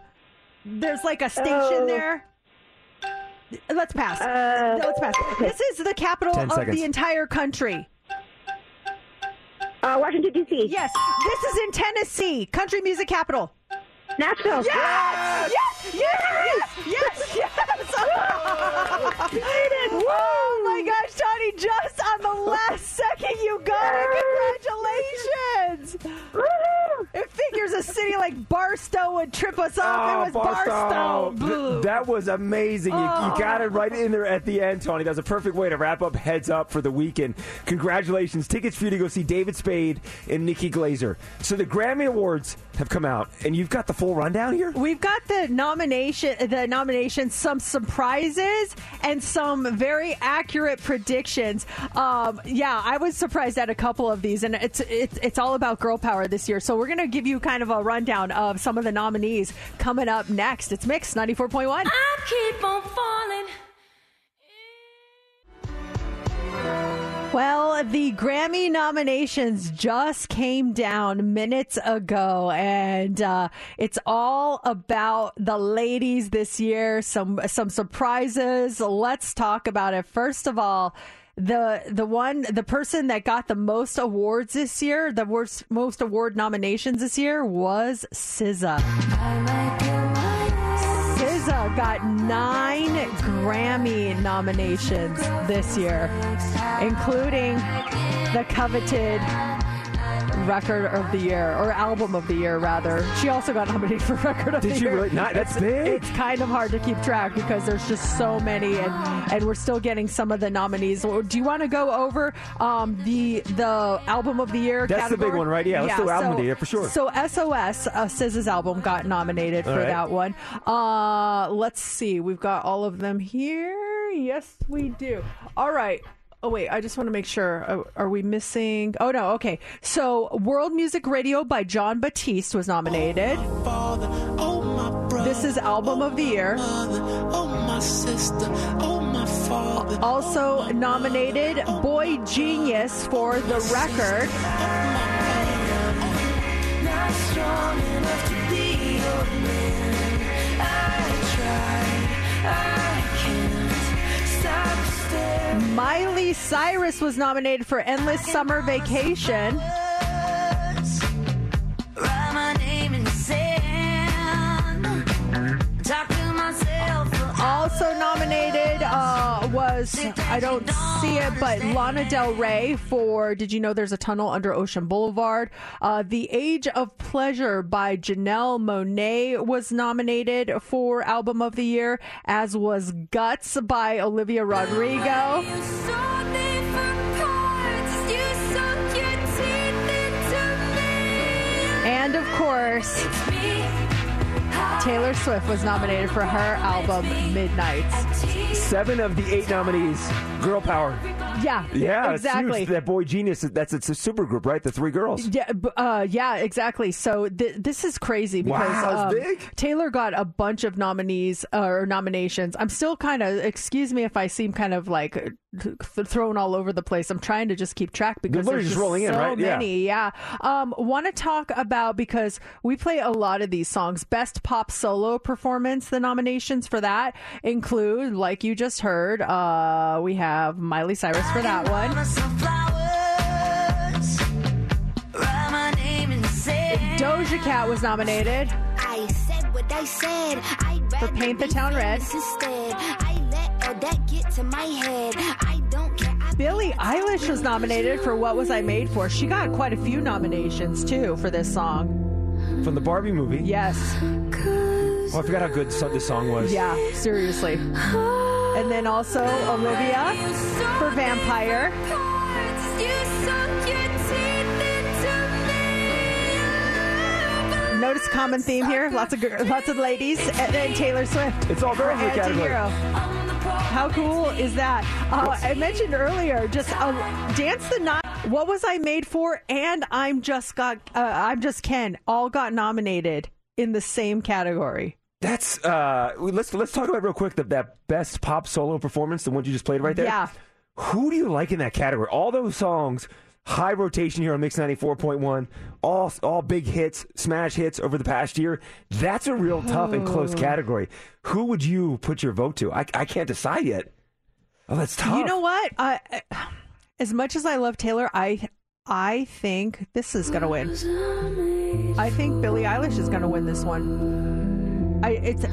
There's like a station Oh. there. Let's pass. Uh, Let's pass. This is the capital Ten of seconds. the entire country. Uh, Washington, D.C. Yes. This is in Tennessee, country music capital. Nashville. Yes! Yes! Yes! Yes! Yes! Yes! oh my gosh, Tony! Just on the last second, you got it. Congratulations! It figures a city like Barstow would trip us up. it oh, was Barstow. Oh, Th- that was amazing. You, you Oh. got it right in there at the end, Tony. That was a perfect way to wrap up Heads Up for the weekend. Congratulations. Tickets for you to go see David Spade and Nikki Glazer. So the Grammy Awards have come out, and you've got the full rundown here? We've got the nomination, the nominations, some surprises, and some very accurate predictions. Um, yeah, I was surprised at a couple of these, and it's it's it's all about girl power this year. So we're gonna give you kind of a rundown of some of the nominees coming up next. It's Mix ninety four point one. keep on falling. Well, the Grammy nominations just came down minutes ago, and uh, it's all about the ladies this year. Some some surprises. Let's talk about it. First of all, the the one the person that got the most awards this year, the worst, most award nominations this year was SZA. Got nine Grammy nominations this year, including the coveted Record of the Year or Album of the Year, rather. She also got nominated for Record of the year. Did she really? Not- that's it's, big. It's kind of hard to keep track because there's just so many, and and we're still getting some of the nominees. Do you want to go over um, the the Album of the Year? That's the big one, right? Yeah, let's do Album of the Year for sure. So SOS, uh, SZA's album, got nominated All for right. that one. Uh, let's see. We've got all of them here. Yes, we do. All right. Oh wait, I just want to make sure. Uh, Are we missing? Oh no. Okay. So, World Music Radio by Jon Batiste was nominated. This is album of the year. Also nominated boygenius for the record. Not Miley Cyrus was nominated for Endless Summer Vacation. Also nominated uh, was I don't see it, but Lana Del Rey for Did you know there's a tunnel under Ocean Boulevard? Uh, the Age of Pleasure by Janelle Monáe was nominated for Album of the Year, as was Guts by Olivia Rodrigo. And of course, Taylor Swift was nominated for her album Midnights. Seven of the eight nominees, girl power. Yeah, Yeah, exactly. That boygenius. That's it's a super group, right? The three girls. Yeah, uh, yeah, exactly. So th- this is crazy because Wow, um. Taylor got a bunch of nominees uh, or nominations. I'm still kind of, excuse me if I seem kind of like uh, th- thrown all over the place. I'm trying to just keep track because there's just rolling in, so right? Yeah. many. Yeah. Um, Want to talk about because we play a lot of these songs. Best pop solo performance. The nominations for that include, like you just heard, uh, we have Miley Cyrus for that one. Doja Cat was nominated I said what I said. I for Paint the Town Red. instead. I let all that get to my head. I don't care. I Billie Eilish was nominated for What Was I Made For? She got quite a few nominations too for this song. From the Barbie movie. Yes. Oh, I forgot how good so- this song was. Yeah, seriously. And then also Olivia for Vampire. Notice common theme here. Lots of gir- lots of ladies, and then Taylor Swift. It's all girls in the category. Antihero. How cool is that? Uh, I mentioned earlier, just uh, dance the night. What was I made for? And I'm just got. Uh, I'm just Ken. All got nominated in the same category. That's uh let's let's talk about real quick the, that best pop solo performance, the one you just played right there. Yeah. Who do you like in that category? All those songs, high rotation here on Mix 94.1, all all big hits, smash hits over the past year. That's a real tough and close Oh. category. Who would you put your vote to? I, I can't decide yet. Oh, that's tough. You know what? I, as much as I love Taylor, I I think this is gonna win. I think Billie Eilish is gonna win this one. I it's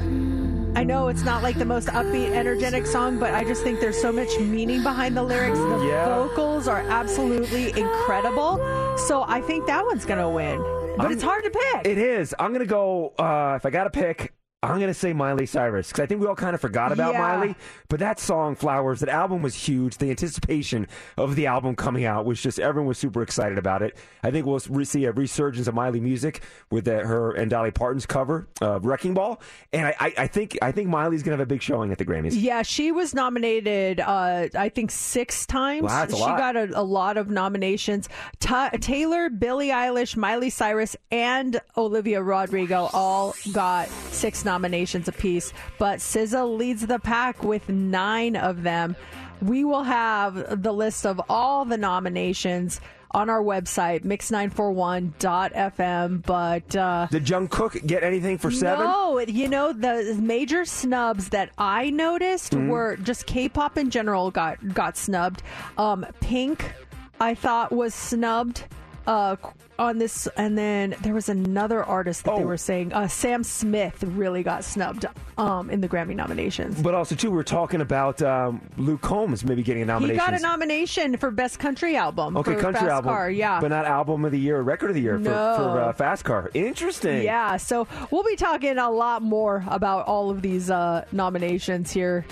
I know it's not like the most upbeat, energetic song, but I just think there's so much meaning behind the lyrics. The Yeah. vocals are absolutely incredible. So I think that one's gonna win. But I'm- it's hard to pick. It is. I'm to go, uh, if I got to pick, I'm going to say Miley Cyrus because I think we all kind of forgot about Yeah. Miley. But that song, Flowers, that album was huge. The anticipation of the album coming out was just, everyone was super excited about it. I think we'll see a resurgence of Miley music with that, her and Dolly Parton's cover of Wrecking Ball. And I, I, I think I think Miley's going to have a big showing at the Grammys. Yeah, she was nominated, uh, I think, six times. Wow, she got a, a lot of nominations. Ta Taylor, Billie Eilish, Miley Cyrus, and Olivia Rodrigo all got six nominations apiece. But SZA leads the pack with nine of them. We will have the list of all the nominations on our website, mix941.fm. But uh, Did Jungkook get anything for seven? no, you know the major snubs that I noticed Mhm. were just K-pop in general got got snubbed. Um, Pink, I thought was snubbed uh, on this, and then there was another artist that they were saying uh, Sam Smith really got snubbed um, in the Grammy nominations. But also, too, we are talking about um, Luke Combs maybe getting a nomination. He nomination. got a nomination for Best Country Album. Okay, for country Fast album, Car, yeah. but not album of the year, or record of the year for, No. for uh, Fast Car. Interesting. Yeah, so we'll be talking a lot more about all of these uh, nominations here.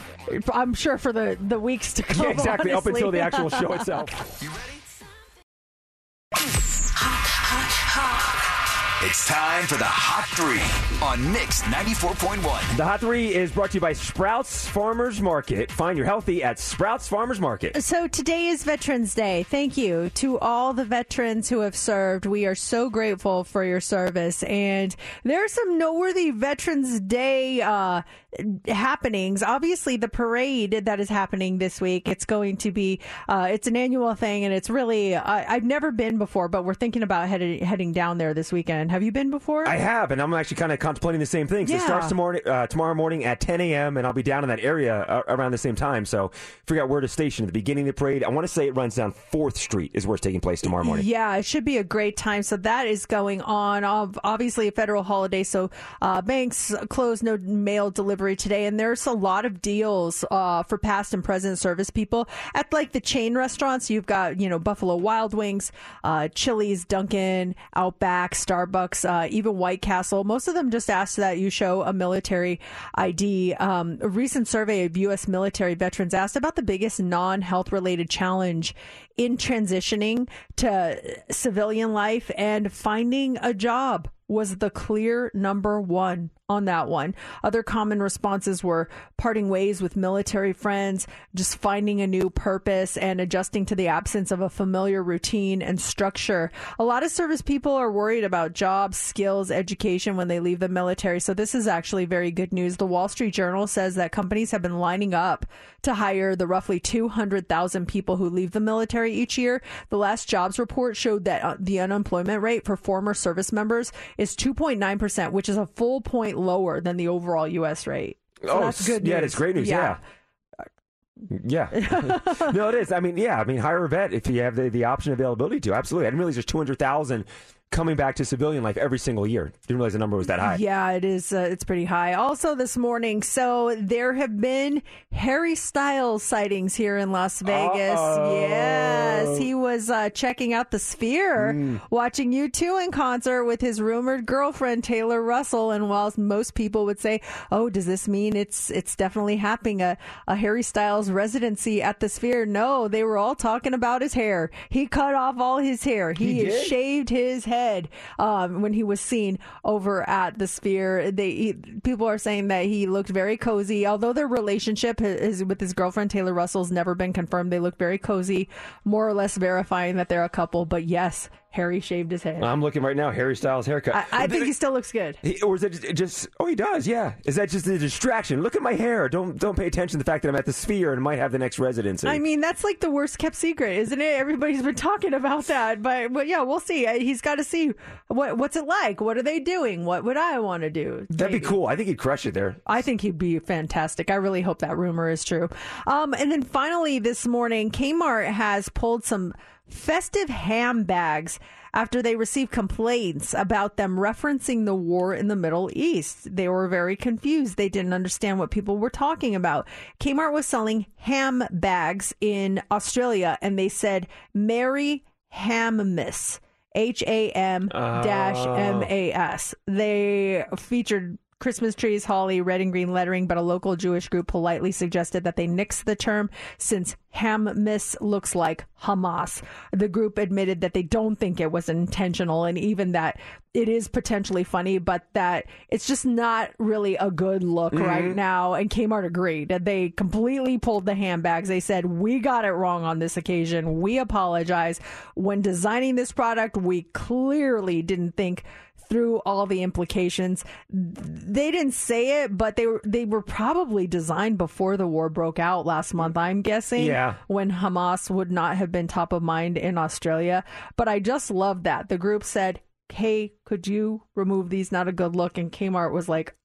I'm sure for the, the weeks to come. Yeah, exactly. Up until the actual show itself. It's time for the Hot Three on Mix 94.1. The Hot Three is brought to you by Sprouts Farmers Market. Find your healthy at Sprouts Farmers Market. So today is Veterans Day. Thank you to all the veterans who have served. We are so grateful for your service. And there are some noteworthy Veterans Day uh, happenings. Obviously, the parade that is happening this week. It's going to be. Uh, it's an annual thing, and it's really. I I've never been before, but we're thinking about heading heading down there this weekend. Have you been before? I have, and I'm actually kind of contemplating the same thing. So It starts tomorrow, uh, tomorrow morning at 10 a.m., and I'll be down in that area uh, around the same time. So figure out where to station at the beginning of the parade. I want to say it runs down 4th Street is where it's taking place tomorrow morning. Yeah, it should be a great time. So that is going on. Obviously, a federal holiday, so uh, banks closed, no mail delivery today, and there's a lot of deals uh, for past and present service people at like the chain restaurants. You've got you know Buffalo Wild Wings, uh, Chili's, Dunkin', Outback, Starbucks, uh, even White Castle. Most of them just ask that you show a military ID. Um, a recent survey of U.S. military veterans asked about the biggest non-health related challenge in transitioning to civilian life and finding a job was the clear number one on that one. Other common responses were parting ways with military friends, just finding a new purpose and adjusting to the absence of a familiar routine and structure. A lot of service people are worried about jobs, skills, education when they leave the military. So this is actually very good news. The Wall Street Journal says that companies have been lining up to hire the roughly 200,000 people who leave the military each year. The last jobs report showed that uh, the unemployment rate for former service members is 2.9%, which is a full point lower than the overall U.S. rate. So oh, that's good news. yeah, that's great news. Yeah. Yeah. no, it is. I mean, yeah. I mean, hire a vet if you have the, the option availability to. Absolutely. I didn't realize there's 200,000 coming back to civilian life every single year. Didn't realize the number was that high. Yeah, it is. Uh, it's pretty high. Also, this morning, so there have been Harry Styles sightings here in Las Vegas. Uh-oh. Yes, he was uh, checking out the Sphere, Mm. watching U2 in concert with his rumored girlfriend Taylor Russell. And whilst most people would say, "Oh, does this mean it's it's definitely happening a a Harry Styles residency at the Sphere?" No, they were all talking about his hair. He cut off all his hair. He, He shaved his head um, when he was seen over at the Sphere. They he, people are saying that he looked very cozy, although their relationship is, with his girlfriend Taylor Russell's never been confirmed. They look very cozy, more or less verifying that they're a couple. But yes, Harry shaved his head. I'm looking right now. Harry Styles haircut. I, I think he still looks good. He- or is it just- just? Oh, he does. Yeah. Is that just a distraction? Look at my hair. Don't don't pay attention to the fact that I'm at the Sphere and might have the next residency. I mean, that's like the worst kept secret, isn't it? Everybody's been talking about that, but but yeah, we'll see. Uh, He's got to see what what's it like. What are they doing? What would I want to do? That'd be cool. I think he'd crush it there. I think he'd be fantastic. I really hope that rumor is true. Um, and then finally this morning, Kmart has pulled some festive ham bags after they received complaints about them referencing the war in the Middle East. They were very confused. They didn't understand what people were talking about. Kmart was selling ham bags in Australia and they said, Mary Hammas. H A M dash M A S. They featured Christmas trees, holly, red and green lettering, but a local Jewish group politely suggested that they nix the term since Hammas looks like Hamas. The group admitted that they don't think it was intentional and even that it is potentially funny, but that it's just not really a good look right Mhm. now. And Kmart agreed. That they completely pulled the handbags. They said, We got it wrong on this occasion. We apologize. When designing this product, we clearly didn't think through all the implications. They didn't say it, but they were they were probably designed before the war broke out last month. I'm guessing. Yeah. When Hamas would not have been top of mind in Australia, but I just love that the group said, "Hey, could you remove these? Not a good look." And Kmart was like.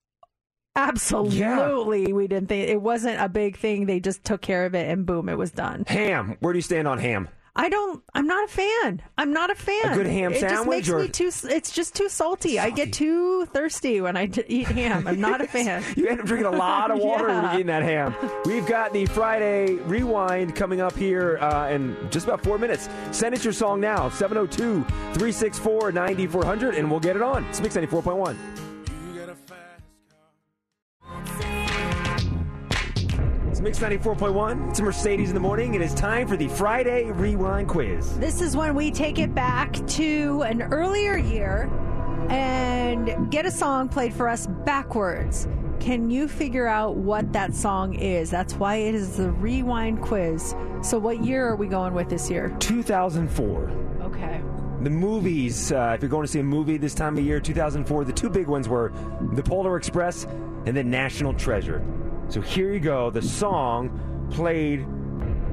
Absolutely, we didn't think it wasn't a big thing. They just took care of it, and boom, it was done. Ham. Where do you stand on ham? I don't. I'm not a fan. I'm not a fan. A good ham it just sandwich makes or- me too. It's just too salty. I get too thirsty when I d- eat ham. I'm not a fan. You end up drinking a lot of water when Yeah. you're eating that ham. We've got the Friday rewind coming up here uh, in just about four minutes. Send us your song now, 702 364 9400, and we'll get it on. It's Mix 94.1. Mix 94.1. It's a Mercedes in the morning. It is time for the Friday rewind quiz. This is when we take it back to an earlier year and get a song played for us backwards. Can you figure out what that song is? That's why it is the rewind quiz. So, what year are we going with this year? 2004. Okay. The movies, uh, if you're going to see a movie this time of year, 2004, the two big ones were The Polar Express and The National Treasure. So here you go, the song played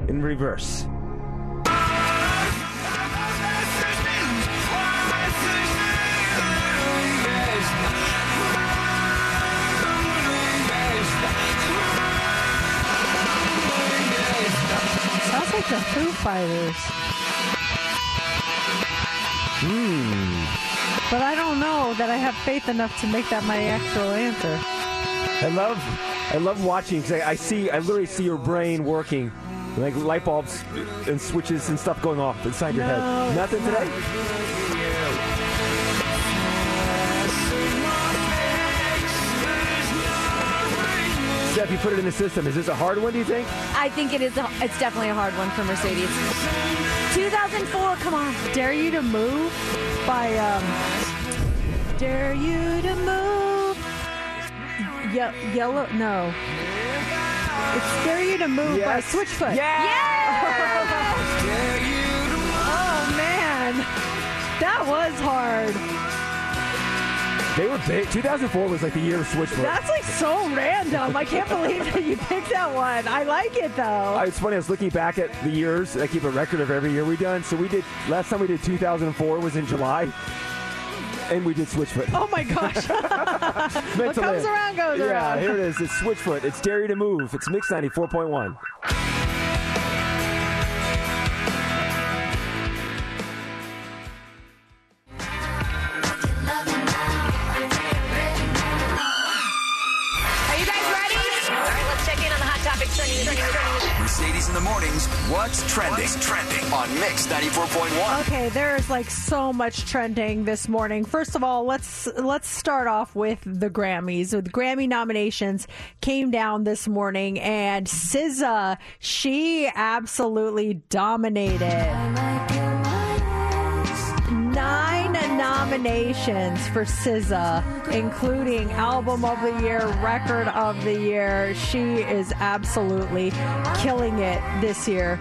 in reverse. Sounds like the Foo Fighters. Mm. But I don't know that I have faith enough to make that my actual answer. I love I love watching because I, I see, I literally see your brain working, like light bulbs and switches and stuff going off inside your head. Nothing today. Steph, you put it in the system. Is this a hard one? Do you think? I think it is. A, it's definitely a hard one for Mercedes. 2004. Come on. Dare You to Move by um, Dare You to Move. Ye- yellow, no. It's Dare You to Move by Yes. Switchfoot. Yeah! oh man, that was hard. They were big. 2004 was like the year of Switchfoot. That's like so random. I can't believe that you picked that one. I like it though. It's funny. I was looking back at the years. I keep a record of every year we done. So we did. Last time we did 2004 was in July, and we did Switchfoot. Oh my gosh. What comes around goes yeah, around. here it is. It's Switchfoot. It's You to Move. It's Mix 94.1. What's trending? What's trending on Mix 94.1? Okay, there's like so much trending this morning. First of all, let's let's start off with the Grammys. The Grammy nominations came down this morning, and SZA she absolutely dominated. Nine nominations for SZA, including Album of the Year, Record of the Year. She is absolutely killing it this year.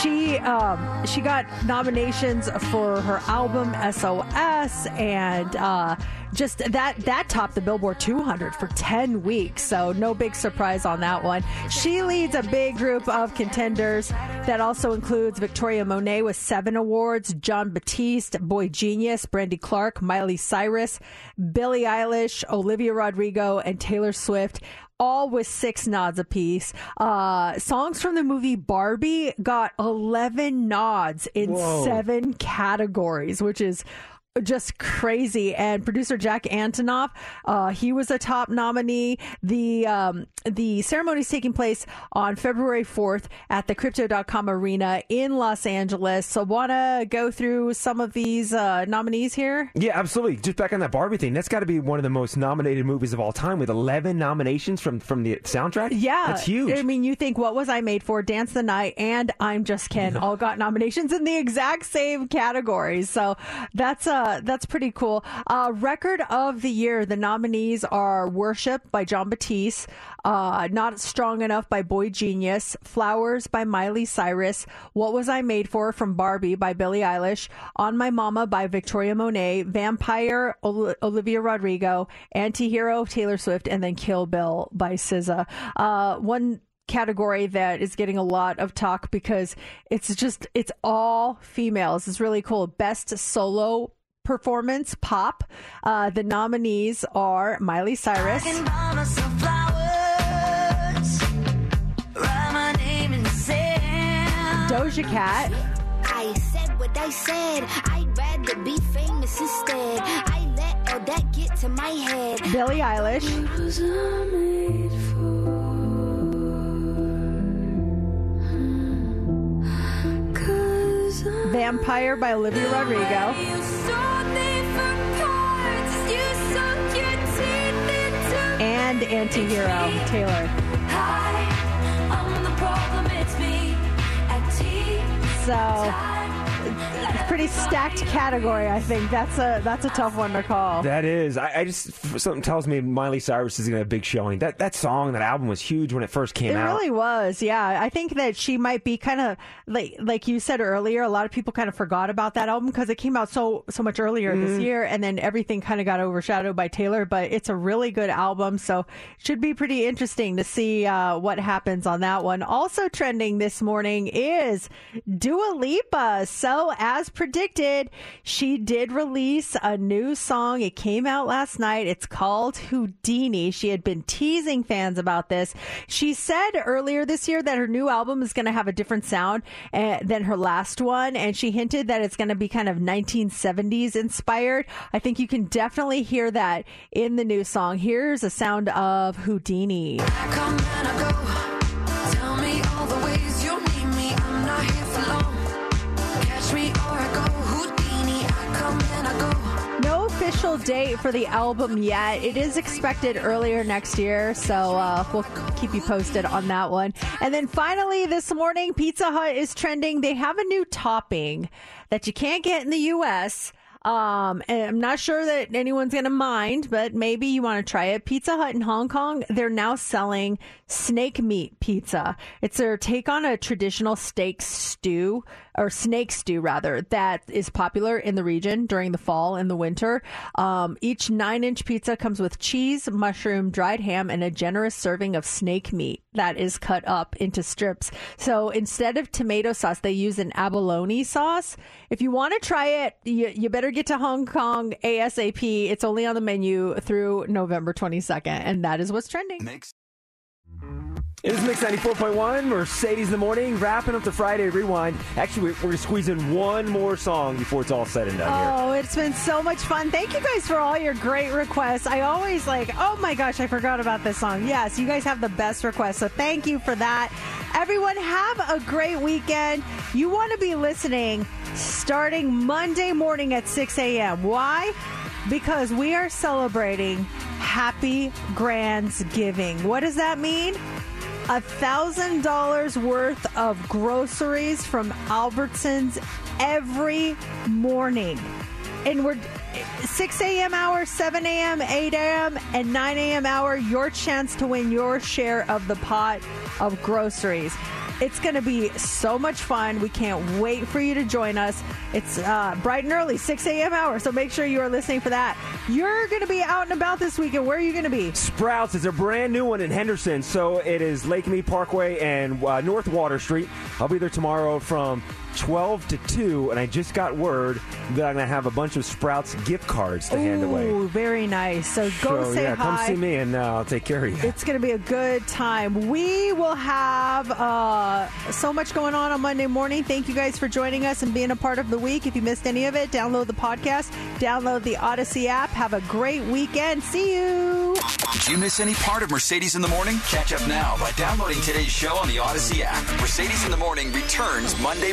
She um, she got nominations for her album SOS and uh, just that that topped the Billboard 200 for 10 weeks. So no big surprise on that one. She leads a big group of contenders that also includes Victoria Monét with seven awards, Jon Batiste, boygenius, Brandy Clark, Miley Cyrus, Billie Eilish, Olivia Rodrigo, and Taylor Swift. All with six nods apiece. Uh, songs from the movie Barbie got 11 nods in Whoa. seven categories, which is just crazy. And producer Jack Antonoff, uh, he was a top nominee. The um, the ceremony is taking place on February 4th at the Crypto.com Arena in Los Angeles. So, want to go through some of these uh, nominees here? Yeah, absolutely. Just back on that Barbie thing. That's got to be one of the most nominated movies of all time, with 11 nominations from from the soundtrack. Yeah, that's huge. I mean, you think what was I made for? Dance the Night and I'm Just Ken all got nominations in the exact same categories. So that's uh that's pretty cool. Uh, record of the year. The nominees are Worship by Jon Batiste, uh, Not Strong Enough by boygenius, Flowers by Miley Cyrus, What Was I Made For from Barbie by Billie Eilish, On My Mama by Victoria Monét, Vampire Ol- Olivia Rodrigo, Antihero Taylor Swift, and then Kill Bill by SZA. Uh, one category that is getting a lot of talk because it's just it's all females. It's really cool. Best solo performance pop. Uh, the nominees are Miley Cyrus. Doja Cat. I said what I said. I'd rather be famous instead. I let all that get to my head. Billie Eilish. Vampire by Olivia Rodrigo. And Antihero, Taylor. So, pretty stacked category. I think that's a that's a tough one to call. That is. I, I just something tells me Miley Cyrus is going to have a big showing. That that song, that album was huge when it first came It out. It really was, yeah. I think that she might be kind of like like you said earlier. A lot of people kind of forgot about that album because it came out so so much earlier this Mhm. year, and then everything kind of got overshadowed by Taylor. But it's a really good album, so should be pretty interesting to see uh, what happens on that one. Also trending this morning is Dua Lipa So, as predicted, she did release a new song. It came out last night. It's called Houdini. She had been teasing fans about this. She said earlier this year that her new album is going to have a different sound uh, than her last one. And she hinted that it's going to be kind of 1970s inspired. I think you can definitely hear that in the new song. Here's a sound of Houdini. I official date for the album yet. It is expected earlier next year, so uh, we'll keep you posted on that one. And then finally, this morning, Pizza Hut is trending. They have a new topping that you can't get in the U.S. Um, and I'm not sure that anyone's going to mind, but maybe you want to try it. Pizza Hut in Hong Kong, they're now selling snake meat pizza. It's their take on a traditional steak stew or snake stew rather that is popular in the region during the fall and the winter. Um, each nine inch pizza comes with cheese, mushroom, dried ham, and a generous serving of snake meat that is cut up into strips. So instead of tomato sauce, they use an abalone sauce. If you want to try it, you, you better get to Hong Kong ASAP. It's only on the menu through November 22nd, and that is what's trending. It is Mix 94.1, Mercedes in the morning, wrapping up the Friday Rewind. Actually, we're, we're squeezing one more song before it's all said and done here. Oh, it's been so much fun. Thank you guys for all your great requests. I always like, oh my gosh, I forgot about this song. Yes, you guys have the best requests. So thank you for that. Everyone, have a great weekend. You want to be listening starting Monday morning at 6 a.m. Why? Because we are celebrating Happy Grandsgiving. What does that mean? A thousand dollars worth of groceries from Albertsons every morning. And we're 6 a.m. hour, 7 a.m., 8 a.m., and 9 a.m. hour, your chance to win your share of the pot of groceries. It's going to be so much fun. We can't wait for you to join us. It's uh, bright and early, 6 a.m. hour, so make sure you are listening for that. You're going to be out and about this weekend. Where are you going to be? Sprouts is a brand new one in Henderson, so it is Lake Mead Parkway and uh, North Water Street. I'll be there tomorrow from 12 to 2, and I just got word that I'm going to have a bunch of Sprouts gift cards to hand away. Ooh, very nice. So go so, say yeah, hi. come see me, and uh, I'll take care of you. It's going to be a good time. We will have uh, so much going on on Monday morning. Thank you guys for joining us and being a part of the week. If you missed any of it, download the podcast, download the Audacy app. Have a great weekend. See you. Did you miss any part of Mercedes in the Morning? Catch up now by downloading today's show on the Audacy app. Mercedes in the Morning returns Monday